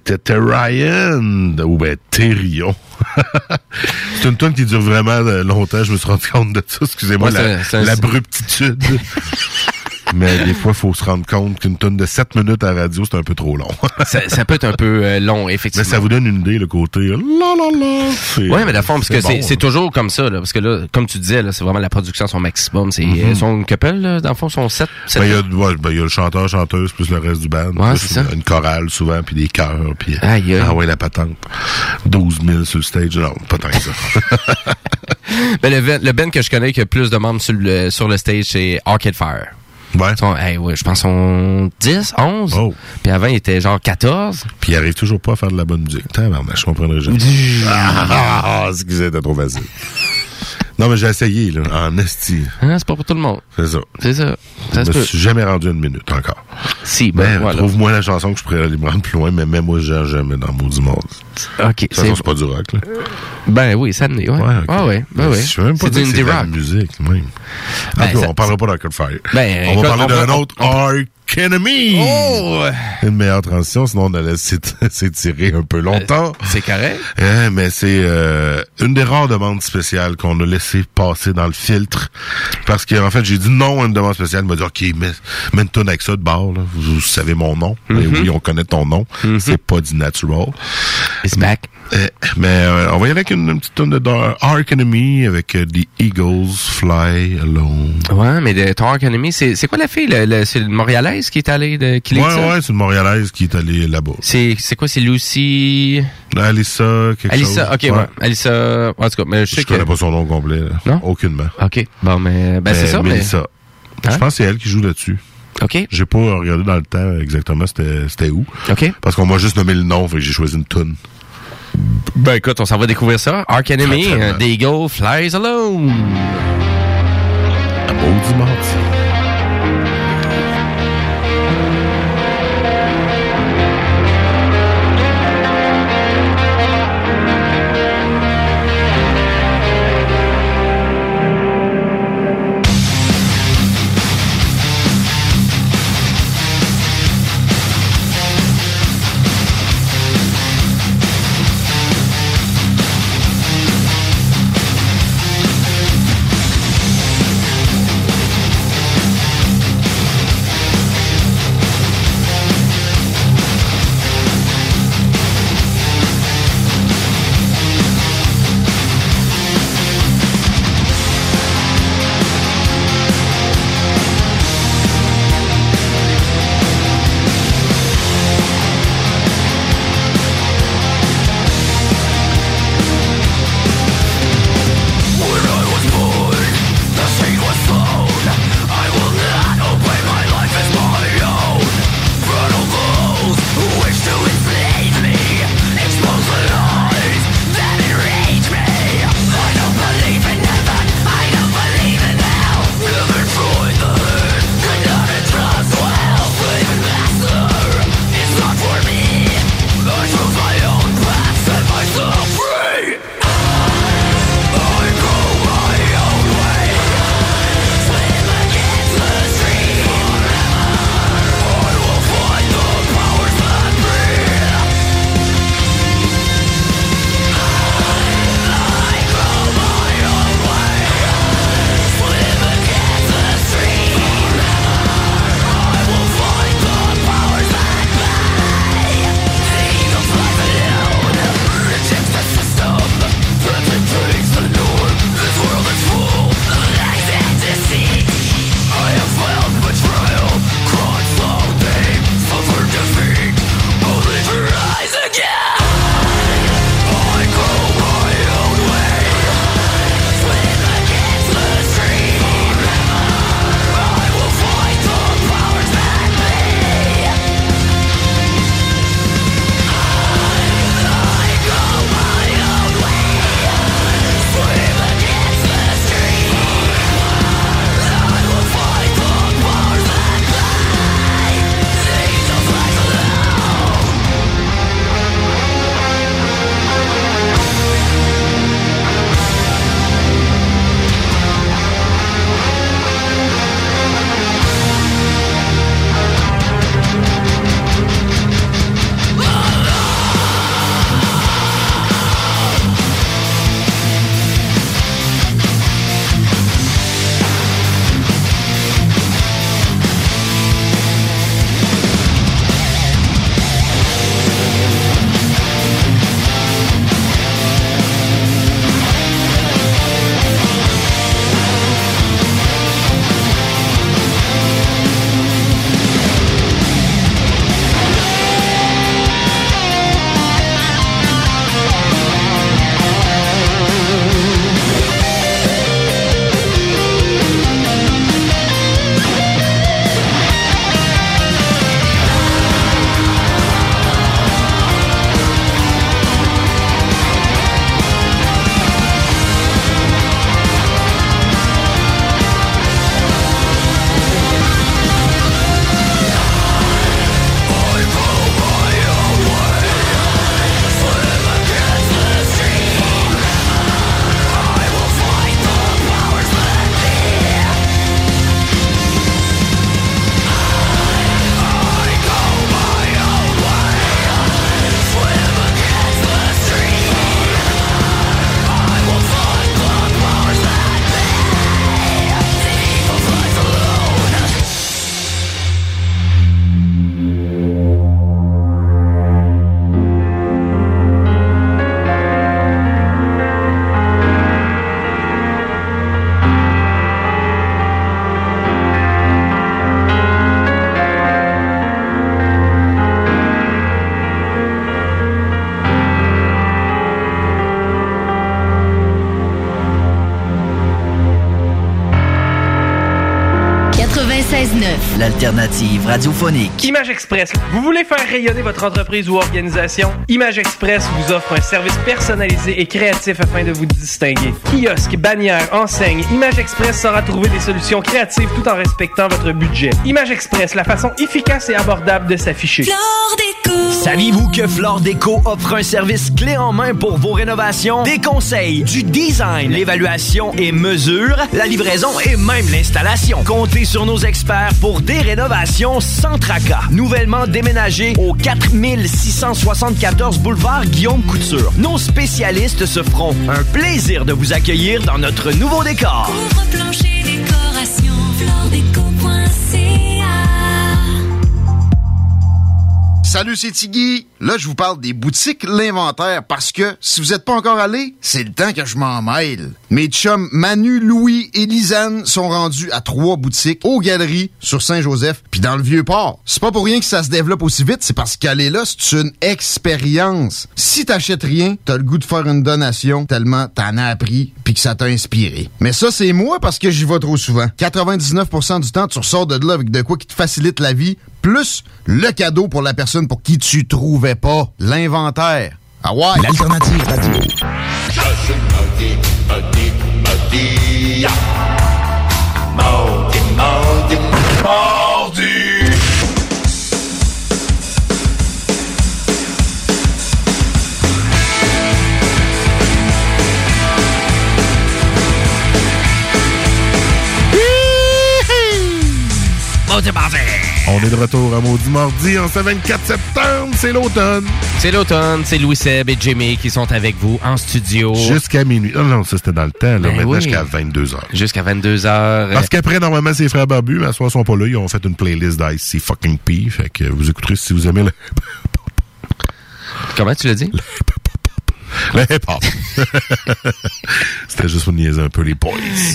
c'était Ryan, ou ben Thérion. c'est une tune qui dure vraiment euh, longtemps, je me suis rendu compte de ça. Excusez-moi, Ouais, l'abruptitude. Mais des fois, il faut se rendre compte qu'une tonne de 7 minutes à la radio, c'est un peu trop long. ça, ça peut être un peu euh, long, effectivement. Mais ça vous donne une idée, le côté la la la. c'est- Oui, mais la forme, parce que c'est bon, c'est là. toujours comme ça, là, parce que là, comme tu disais, c'est vraiment la production à son maximum. C'est Mhm. euh, son couple, là, dans le fond, son 7. Ben, il y, a, ouais, ben, y a le chanteur, chanteuse, plus le reste du band. Ouais, Plus ça. Une chorale, souvent, puis des chœurs, puis... Ah ouais, la patente. 12 000 sur le stage. Non, pas tant que ça. Ben, le, le band que je connais qui a plus de membres sur le, sur le stage, c'est Arcade Fire. Ouais. Son, hey, ouais, je pense sont 10, 11. Oh. Puis avant, il était genre 14. Puis il arrive toujours pas à faire de la bonne musique. Tabarnak, je comprendrais jamais. ah, ah, ah, excusez, c'était trop facile. Non, mais j'ai essayé, là, en esti. Hein, c'est pas pour tout le monde. C'est ça. C'est ça. Ça je me suis jamais rendu une minute encore. Si, ben, Ben, voilà. trouve-moi la chanson que je pourrais aller me rendre plus loin, mais même moi, j'ai jamais dans le mot du monde. OK. Façon, c'est pas du rock, là. Ben oui, ça n'est, ouais. Ouais, ok. Ah ouais, ben ouais. Je même pas C'est dire du que c'est indie de la musique, même. Ben, En tout cas, ça- on parlera pas d'Arcade Fire. Ben, on écoute, va parler d'un autre Arc Enemy. Oh! Une meilleure transition, sinon on allait s'ét- s'étirer un peu longtemps. C'est correct. Hein, mais c'est euh, une des rares demandes spéciales qu'on a laissé passer dans le filtre. Parce que en fait, j'ai dit non à une demande spéciale. Il m'a dit OK, mets, mets une tonne avec ça de bord. Là. Vous, vous savez mon nom. Mais Mhm. oui, on connaît ton nom. C'est pas du natural. It's back. Euh, mais euh, on va y aller avec une, une petite tonne de Dar- Ark Enemy avec euh, The Eagles Fly Alone. Ouais, mais de Arc Enemy, c'est quoi la fille? Le, le- c'est une Montréalaise qui est allée de qui Ouais, ouais, c'est une Montréalaise qui est allée là-bas. C'est quoi? C'est Lucy... Alissa, quelque Alissa, chose. ok, ouais. Alissa... En tout cas, mais je sais Je que... connais pas son nom complet. Là. Non? Aucunement. OK. Bon, mais... Ben, c'est ça, mais... Mélissa. Je Hein? pense que c'est elle qui joue là-dessus. OK. J'ai pas regardé dans le temps exactement c'était c'était où. OK. Parce qu'on m'a juste nommé le nom, fait que j'ai choisi une toune. Ben, écoute, on s'en va découvrir ça. Arc Enemy, très euh, bien. The Eagle Flies Alone. Un beau dimanche. Radiophonique. Image Express. Vous voulez faire rayonner votre entreprise ou organisation? Image Express vous offre un service personnalisé et créatif afin de vous distinguer. Kiosque, bannière, enseigne, Image Express saura trouver des solutions créatives tout en respectant votre budget. Image Express, la façon efficace et abordable de s'afficher. Saviez-vous que Flore Déco offre un service clé en main pour vos rénovations? Des conseils, du design, l'évaluation et mesure, la livraison et même l'installation. Comptez sur nos experts pour des rénovations sans tracas. Nouvellement déménagé au 4674 boulevard Guillaume Couture. Nos spécialistes se feront un plaisir de vous accueillir dans notre nouveau décor. Salut, c'est Tiggy. Là, je vous parle des boutiques L'Inventaire parce que si vous êtes pas encore allé, c'est le temps que je m'en mêle. Mes chums Manu, Louis et Lisanne sont rendus à trois boutiques aux Galeries sur Saint-Joseph puis dans le Vieux-Port. C'est pas pour rien que ça se développe aussi vite, c'est parce qu'aller là, c'est une expérience. Si t'achètes rien, t'as le goût de faire une donation tellement t'en as appris puis que ça t'a inspiré. Mais ça, c'est moi parce que j'y vais trop souvent. 99% du temps, tu ressors de là avec de quoi qui te facilite la vie, plus le cadeau pour la personne pour qui tu trouvais pas l'inventaire. Ah ouais! L'alternative radio. Maudit, maudit, maudit. On est de retour à Maudit Mardi en ce 24 septembre, c'est l'automne. C'est l'automne, c'est Louis Seb et Jimmy qui sont avec vous en studio. Jusqu'à minuit. Non, non, ça c'était dans le temps, là. Ben Maintenant, oui. jusqu'à 22h. Jusqu'à 22h. Parce qu'après, normalement, c'est frères barbus, mais à ce soir, ils sont pas là. Ils ont fait une playlist d'IC fucking P. Fait que vous écouterez si vous aimez le, Comment tu l'as dit? le hip-hop. C'était juste pour niaiser un peu les boys.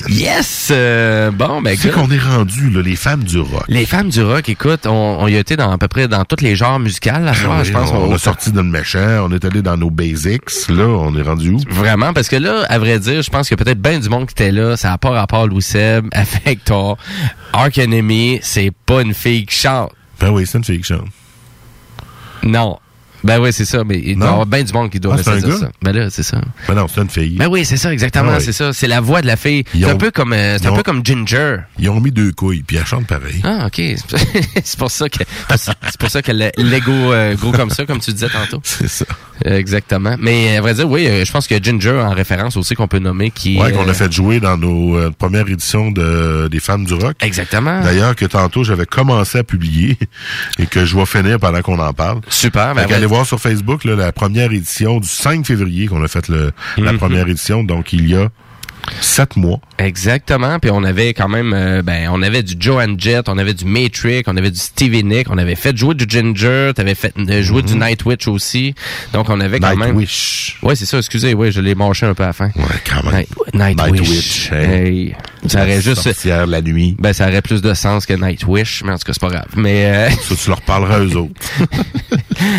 Yes! euh, bon, ben, C'est qu'on est rendu, là, les femmes du rock. Les femmes du rock, écoute, on, on y a été dans à peu près dans tous les genres musicaux, là, soir, Ah Oui, je pense. on, a sorti dans le méchant, on est allé dans nos basics. Là, on est rendu où? Vraiment, parce que là, à vrai dire, je pense que peut-être bien du monde qui était là, ça n'a pas rapport à Louis Seb, avec toi. Ark Enemy, c'est pas une fille qui chante. Ben oui, c'est une fille qui chante. Non. Ben oui, c'est ça, mais il doit y avoir bien du monde qui doit Ah, c'est rester un dire gars? ça. Ben là, c'est ça. Ben non, c'est une fille. Ben oui, c'est ça, exactement, Ah oui. c'est ça. C'est la voix de la fille. C'est un peu comme, euh, c'est un ont- peu comme Ginger. Ils ont mis deux couilles, puis elle chante pareil. Ah, ok. c'est pour ça que, c'est pour ça que le- l'ego euh, gros comme ça, comme tu disais tantôt. C'est ça. Euh, exactement. Mais à vrai dire, oui, euh, je pense que Ginger en référence aussi qu'on peut nommer qui. Ouais, qu'on euh, a fait jouer dans nos euh, premières éditions de, des femmes du rock. Exactement. D'ailleurs, que tantôt, j'avais commencé à publier et que je vais finir pendant qu'on en parle. Super. Ben. Voir sur Facebook là, la première édition du 5 février qu'on a fait le, la Mhm. première édition, donc il y a sept mois. Exactement. Puis on avait quand même, euh, ben, on avait du Joan Jett, on avait du Matrix, on avait du Stevie Nick, on avait fait jouer du Ginger, t'avais fait euh, jouer du Nightwitch aussi. Donc on avait quand même. Nightwish. Ouais, c'est ça. Excusez, ouais, je l'ai mâché un peu à la fin. Ouais, quand même. Night, Nightwish. Nightwish, hey. Hey. Ça aurait juste. Sorcière la nuit. Ben, ça aurait plus de sens que Nightwish, mais en tout cas, c'est pas grave. Mais, euh, Ça, tu leur parleras eux autres.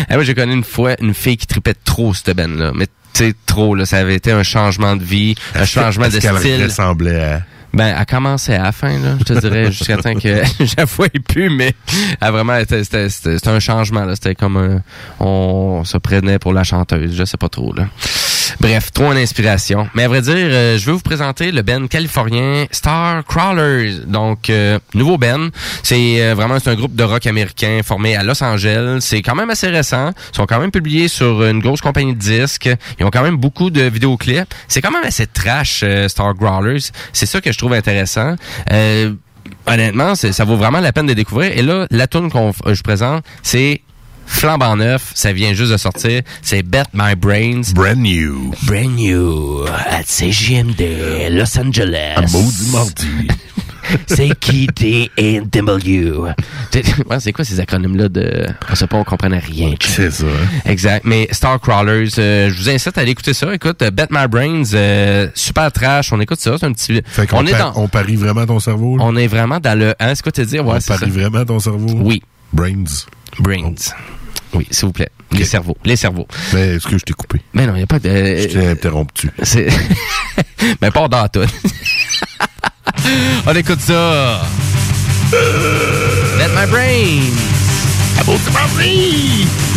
ah, moi, j'ai connu une fois une fille qui tripait trop cette benne-là. Mais, sais, trop, là. Ça avait été un changement de vie, un changement de style. ressemblait à... Ben, elle commençait à la fin, là, je te dirais, jusqu'à temps que j'avouais plus, mais elle vraiment, c'était, c'était, c'était- c'était un changement, là. C'était comme un, on se prenait pour la chanteuse, je sais pas trop, là. Bref, trop en inspiration. Mais à vrai dire, euh, je vais vous présenter le band californien Star Crawlers. Donc, euh, nouveau band. C'est euh, vraiment un groupe de rock américain formé à Los Angeles. C'est quand même assez récent. Ils sont quand même publiés sur une grosse compagnie de disques. Ils ont quand même beaucoup de vidéoclips. C'est quand même assez trash, Star Crawlers. C'est ça que je trouve intéressant. Honnêtement, ça vaut vraiment la peine de découvrir. Et là, la tune qu'on je présente, c'est flambant neuf, ça vient juste de sortir. C'est Bet My Brains. Brand new. Brand new à CGMD Los Angeles. Un maudit mardi. C'est qui DW. Ouais, c'est quoi ces acronymes-là de. On sait pas, on comprenait rien. C'est ça. hein? Exact. Mais Star Crawlers, euh, je vous incite à aller écouter ça. Écoute, euh, Bet My Brains, euh, super trash. On écoute ça. C'est un petit. Fait on est par- dans. on parie vraiment ton cerveau. là? On est vraiment dans le. Hein, c'est quoi te dire? Ouais, on ça. parie vraiment ton cerveau? Oui. Brains. Brains. Oui, s'il vous plaît. Les cerveaux. Les cerveaux. Mais est-ce que je t'ai coupé? Mais non, il n'y a pas de. Je t'ai interrompu. C'est. Mais pas dans toune. On écoute ça. Let my brain. About my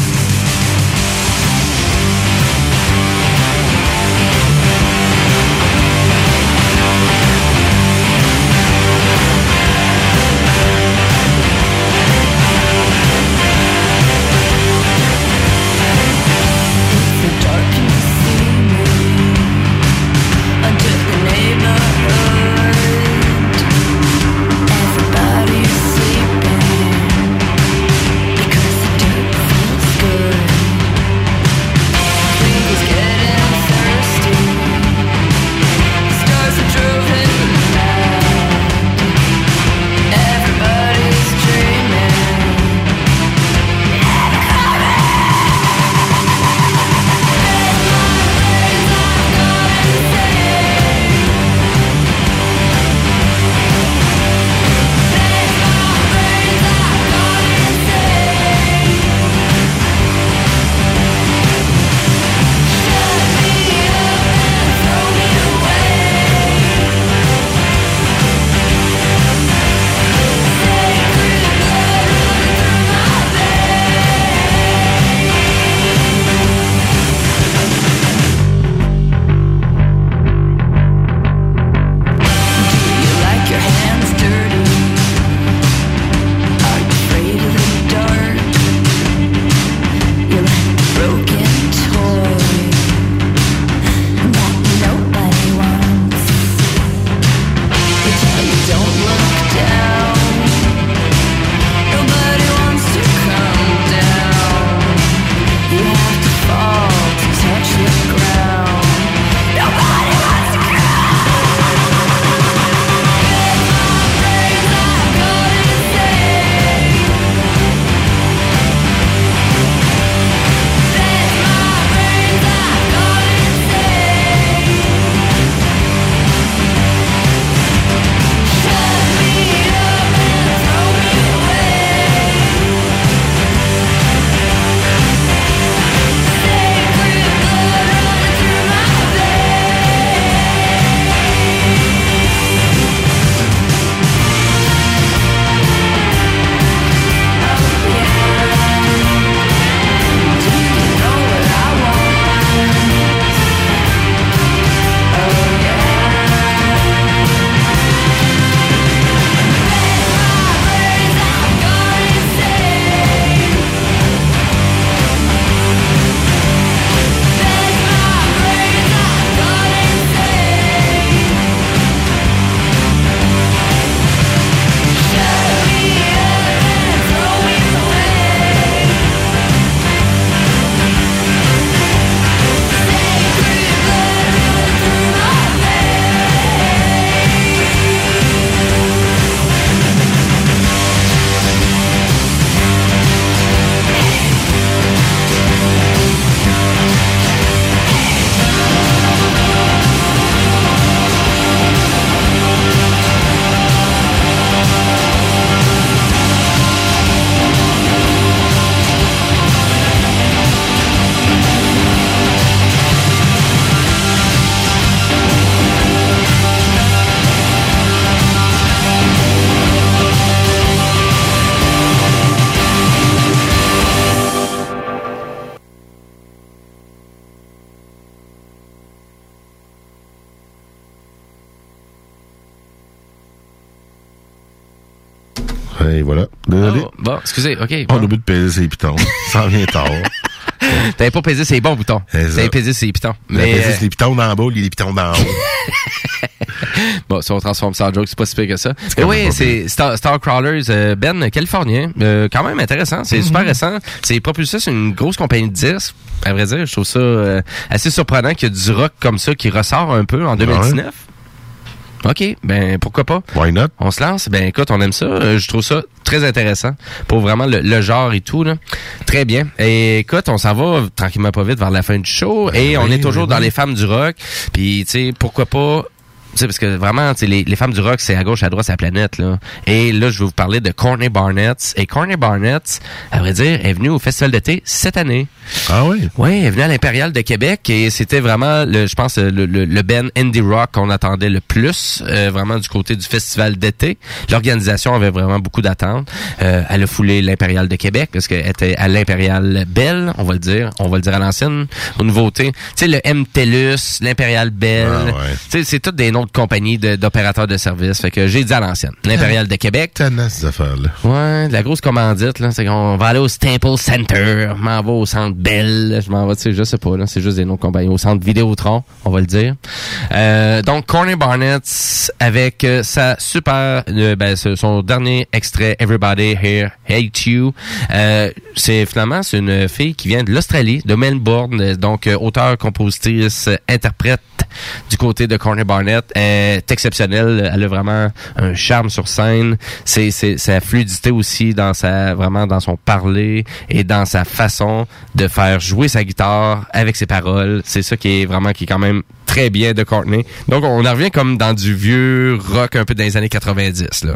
excusez, OK. On a oublié de peser ses pitons. Ça vient tard. T'avais pas pesé ses bons boutons. T'avais pesé ses pitons. Mais Mais, euh, les pitons d'en bas, les pitons d'en haut. bon, si on transforme ça en joke, c'est pas si pire que ça. Mais oui, c'est Star, Starcrawlers, euh, Ben, californien. Euh, quand même intéressant. C'est super récent. C'est propulsé sur une grosse compagnie de disques. À vrai dire, je trouve ça euh, assez surprenant qu'il y a du rock comme ça qui ressort un peu en 2019. OK, ben pourquoi pas? Why not? On se lance. Ben écoute, on aime ça. Euh, je trouve ça très intéressant pour vraiment le, le genre et tout. Là. Très bien. Et écoute, on s'en va tranquillement pas vite vers la fin du show. et on est toujours oui, dans oui. les femmes du rock. Puis tu sais, pourquoi pas sais, parce que vraiment, tu sais, les, les femmes du rock, c'est à gauche, à droite, c'est la planète, là. Et là, je vais vous parler de Courtney Barnett. Et Courtney Barnett, à vrai dire, est venue au Festival d'été cette année. Ah oui? Oui, elle est venue à l'Impérial de Québec et c'était vraiment, le, je pense, le, le, le band indie rock qu'on attendait le plus, euh, vraiment du côté du Festival d'été. L'organisation avait vraiment beaucoup d'attentes. Euh, elle a foulé l'Impérial de Québec parce qu'elle était à l'Impérial Belle, on va le dire, on va le dire à l'ancienne, aux nouveautés. Tu sais, le MTELUS, l'Impérial Belle, Ah ouais. tu sais, c'est toutes des noms de compagnies d'opérateurs de, services. Fait que j'ai dit à l'ancienne, l'Impérial de Québec. Tannant, ces affaires-là. Ouais, de la grosse commandite, là. C'est qu'on va aller au Staple Center, je m'en vais au centre Bell, je m'en vais, tu sais, je sais pas, là. C'est juste des noms de compagnie. Au centre Vidéotron, on va le dire. Euh, donc, Corny Barnett, avec euh, sa super, euh, ben, son dernier extrait, Everybody Here Hate You. Euh, c'est finalement, c'est une fille qui vient de l'Australie, de Melbourne, euh, donc auteur, compositrice, interprète du côté de Corny Barnett est exceptionnelle. Elle a vraiment un charme sur scène. C'est, c'est sa fluidité aussi dans sa vraiment dans son parler et dans sa façon de faire jouer sa guitare avec ses paroles. C'est ça qui est vraiment qui est quand même très bien de Courtney. Donc on en revient comme dans du vieux rock un peu dans les années 90 là,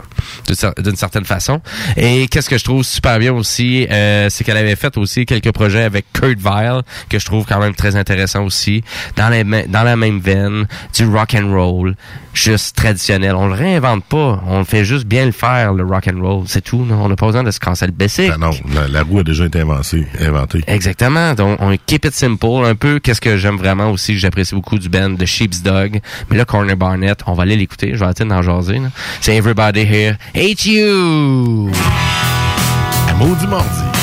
d'une cer- d'une certaine façon. Et qu'est-ce que je trouve super bien aussi, euh, c'est qu'elle avait fait aussi quelques projets avec Kurt Vile que je trouve quand même très intéressant aussi dans les dans la même veine du rock and roll juste traditionnel. On le réinvente pas, on fait juste bien le faire le rock and roll, c'est tout. non? On n'a pas besoin de se casser le basic. Ah non, la, la roue a déjà été invencée, inventée. Exactement. Donc, on keep it simple. Un peu, qu'est-ce que j'aime vraiment aussi, j'apprécie beaucoup du band de Sheep's Dog. Mais là, Corner Barnett, on va aller l'écouter. Je vais arrêter d'en jaser. C'est Everybody Here. Hate You! Maudit mardi.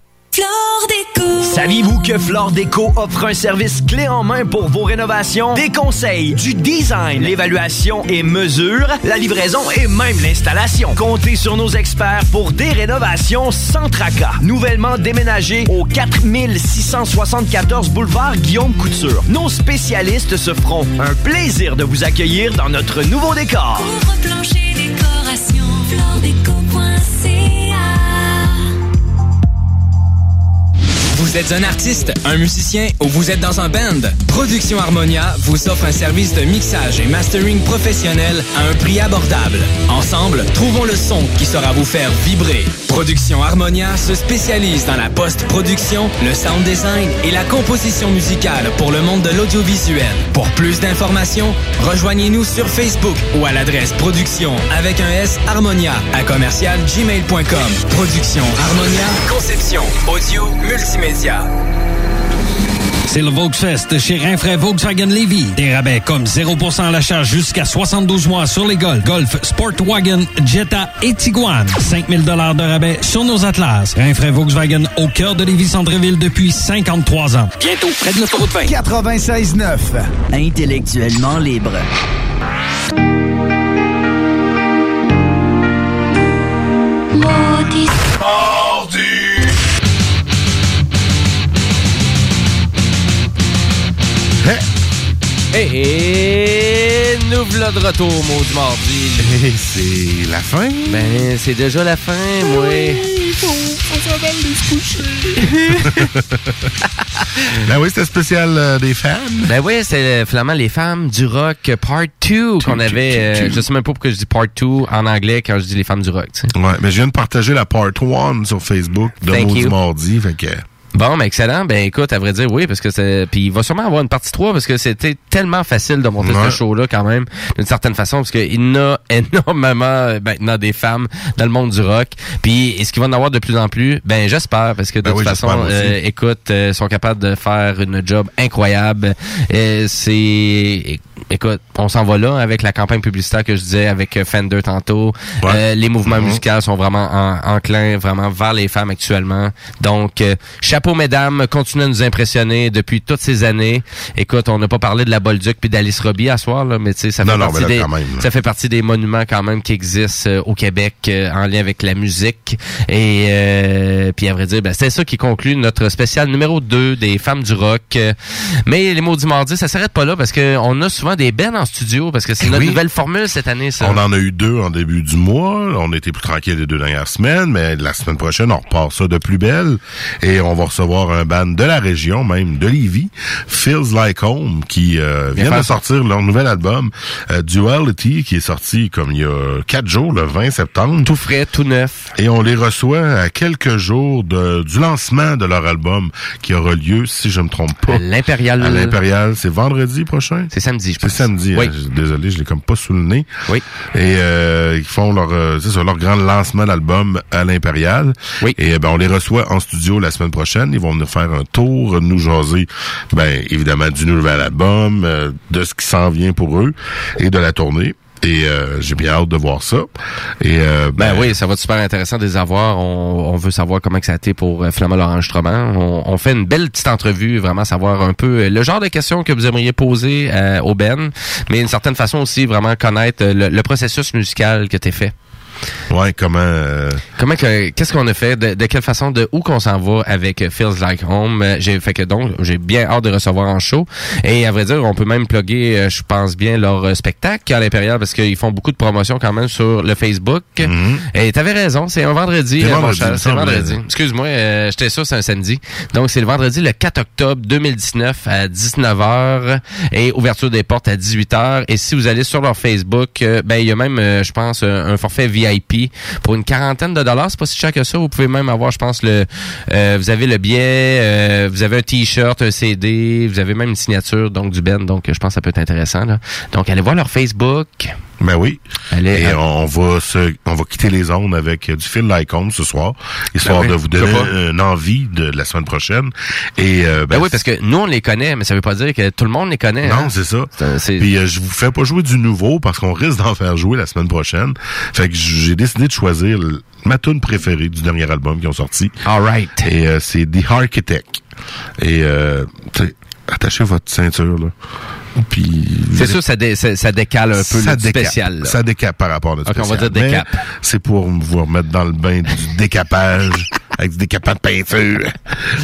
Saviez-vous que Flore Déco offre un service clé en main pour vos rénovations? Des conseils, du design, l'évaluation et mesure, la livraison et même l'installation. Comptez sur nos experts pour des rénovations sans tracas. Nouvellement déménagé au 4674 boulevard Guillaume Couture. Nos spécialistes se feront un plaisir de vous accueillir dans notre nouveau décor. Vous êtes un artiste, un musicien ou vous êtes dans un band? Production Harmonia vous offre un service de mixage et mastering professionnel à un prix abordable. Ensemble, trouvons le son qui saura vous faire vibrer. Production Harmonia se spécialise dans la post-production, le sound design et la composition musicale pour le monde de l'audiovisuel. Pour plus d'informations, rejoignez-nous sur Facebook ou à l'adresse production avec un S Harmonia à commercial gmail.com. Production Harmonia, conception, audio, multimédia. C'est le Volksfest chez Rinfraie Volkswagen Levy. Des rabais comme 0% à l'achat jusqu'à 72 mois sur les Golf, Golf, Sportwagen, Jetta et Tiguan. 5000 dollars de rabais sur nos Atlas. Rinfraie Volkswagen au cœur de Lévis Centreville depuis 53 ans. Bientôt, près de l'autoroute 20. 96.9. Intellectuellement libre. Et nous voilà de retour, maudit mardi. Et c'est la fin? Ben, c'est déjà la fin, moi. Ben oui, c'était spécial euh, des fans. Ben oui, c'est euh, finalement les femmes du rock Part 2 qu'on avait. euh, je sais même pas pourquoi je dis Part 2 en anglais quand je dis les femmes du rock. tu sais. Ouais, mais je viens de partager la part 1 sur Facebook de Thank Maudit you. Mardi, fait que... Bon, ben excellent. Ben écoute, à vrai dire, oui, parce que c'est. Puis il va sûrement avoir une partie 3 parce que c'était tellement facile de monter Ouais. ce show-là quand même, d'une certaine façon, parce qu'il y a énormément euh, maintenant des femmes dans le monde du rock. Puis est-ce qu'il va en avoir de plus en plus? Ben j'espère, parce que de Ben toute oui, façon, euh, écoute, euh, sont capables de faire une job incroyable. Euh, c'est. Écoute, on s'en va là avec la campagne publicitaire que je disais avec euh, Fender tantôt. Euh, les mouvements Mhm. musicaux sont vraiment en- enclins vraiment vers les femmes actuellement. Donc, euh, chapeau mesdames, continuez à nous impressionner depuis toutes ces années. Écoute, on n'a pas parlé de la Bolduc puis d'Alice Robbie à soir, là, mais tu sais, ça, fait Non, non, partie là, des- même, ça fait partie des monuments quand même qui existent euh, au Québec euh, en lien avec la musique. Et euh, puis à vrai dire, ben, c'est ça qui conclut notre spécial numéro 2 des femmes du rock. Mais les maudits mardis, ça s'arrête pas là parce que on a souvent des bennes en studio parce que c'est Eh notre oui. nouvelle formule cette année, ça. On en a eu deux en début du mois. On était plus tranquille les deux dernières semaines, mais la semaine prochaine, on repart ça de plus belle. Et on va recevoir un band de la région, même de Lévis, Feels Like Home, qui euh, vient de sortir leur nouvel album, euh, Duality, qui est sorti comme il y a quatre jours, le 20 septembre. Tout frais, tout neuf. Et on les reçoit à quelques jours de, du lancement de leur album, qui aura lieu, si je me trompe pas. À l'Impérial. À l'Impérial, c'est vendredi prochain? C'est samedi, je C'est samedi. Oui. hein, je- désolé, je l'ai comme pas sous le nez. Oui. Et euh, ils font leur, euh, ça, leur grand lancement d'album à l'Impérial. Oui. Et ben, on les reçoit en studio la semaine prochaine. Ils vont venir faire un tour, nous jaser, ben évidemment, du nouvel album, euh, de ce qui s'en vient pour eux et de la tournée. Et euh, j'ai bien hâte de voir ça. Et euh, Ben oui, ça va être super intéressant de les avoir. On, on veut savoir comment que ça a été pour euh, finalement l'enregistrement. On, on fait une belle petite entrevue, vraiment savoir un peu euh, le genre de questions que vous aimeriez poser euh, au Ben, mais d'une certaine façon aussi vraiment connaître euh, le, le processus musical que tu fait. Ouais, comment euh, Comment que qu'est-ce qu'on a fait? De, de quelle façon de où qu'on s'en va avec Feels Like Home? Euh, j'ai fait que donc j'ai bien hâte de recevoir en show. Et à vrai dire on peut même plugger euh, je pense bien leur euh, spectacle à l'Impérial parce qu'ils font beaucoup de promotions quand même sur le Facebook. Et t'avais raison c'est un vendredi Mhm. C'est vendredi, excuse-moi euh, j'étais sûr c'est un samedi. Donc c'est le vendredi le 4 octobre 2019 à 19h et ouverture des portes à 18h et si vous allez sur leur Facebook ben il y a même je pense un, un forfait VIP pour une quarantaine de dollars. C'est pas si cher que ça. Vous pouvez même avoir je pense le euh, vous avez le billet euh, vous avez un t-shirt un CD vous avez même une signature donc du Ben. Donc je pense que ça peut être intéressant là. donc allez voir leur Facebook Ben oui. Allez, Et on va se, on va quitter les ondes avec euh, du fil Lycom ce soir, histoire Ben oui, de vous donner une envie de la semaine prochaine. Et euh, Ben oui, parce que nous, on les connaît, mais ça veut pas dire que tout le monde les connaît. Non, hein. c'est ça. C'est- c'est- Puis euh, je vous fais pas jouer du nouveau parce qu'on risque d'en faire jouer la semaine prochaine. Fait que j'ai décidé de choisir ma tune préférée du dernier album qu'ils ont sorti. All right. Et euh, c'est The Architect. Et euh, tu sais, attachez votre ceinture là. Puis C'est sûr, ça, dé- ça, ça décale un peu ça le décape. spécial. là. Ça décape par rapport à notre Ok, on va dire décape. C'est pour vous remettre dans le bain du décapage avec du décapant de peinture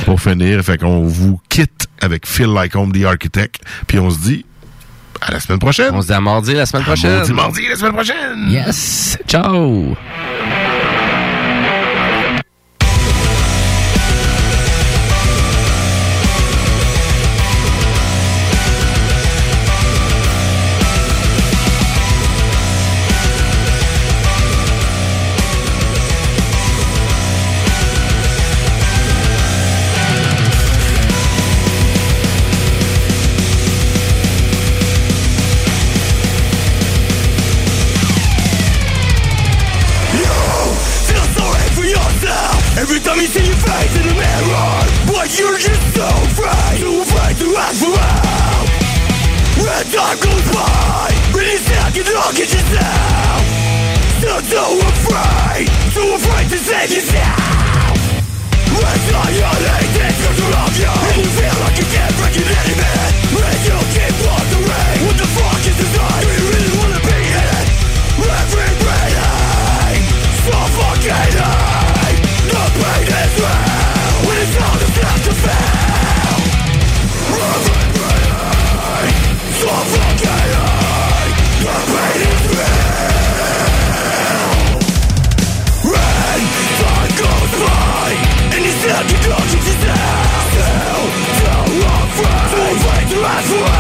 pour finir. Fait qu'on vous quitte avec Phil Lycombe, The Architect. Puis on se dit à la semaine prochaine. On se dit à mardi la semaine À prochaine. mardi, mardi, la semaine prochaine. Yes. Ciao. You're just so afraid to fight the last for out Red time goes by Really sad you look at yourself. So, so afraid. So afraid to save yourself. It's not your latest? Control of you And you feel like you can't break it minute. Still can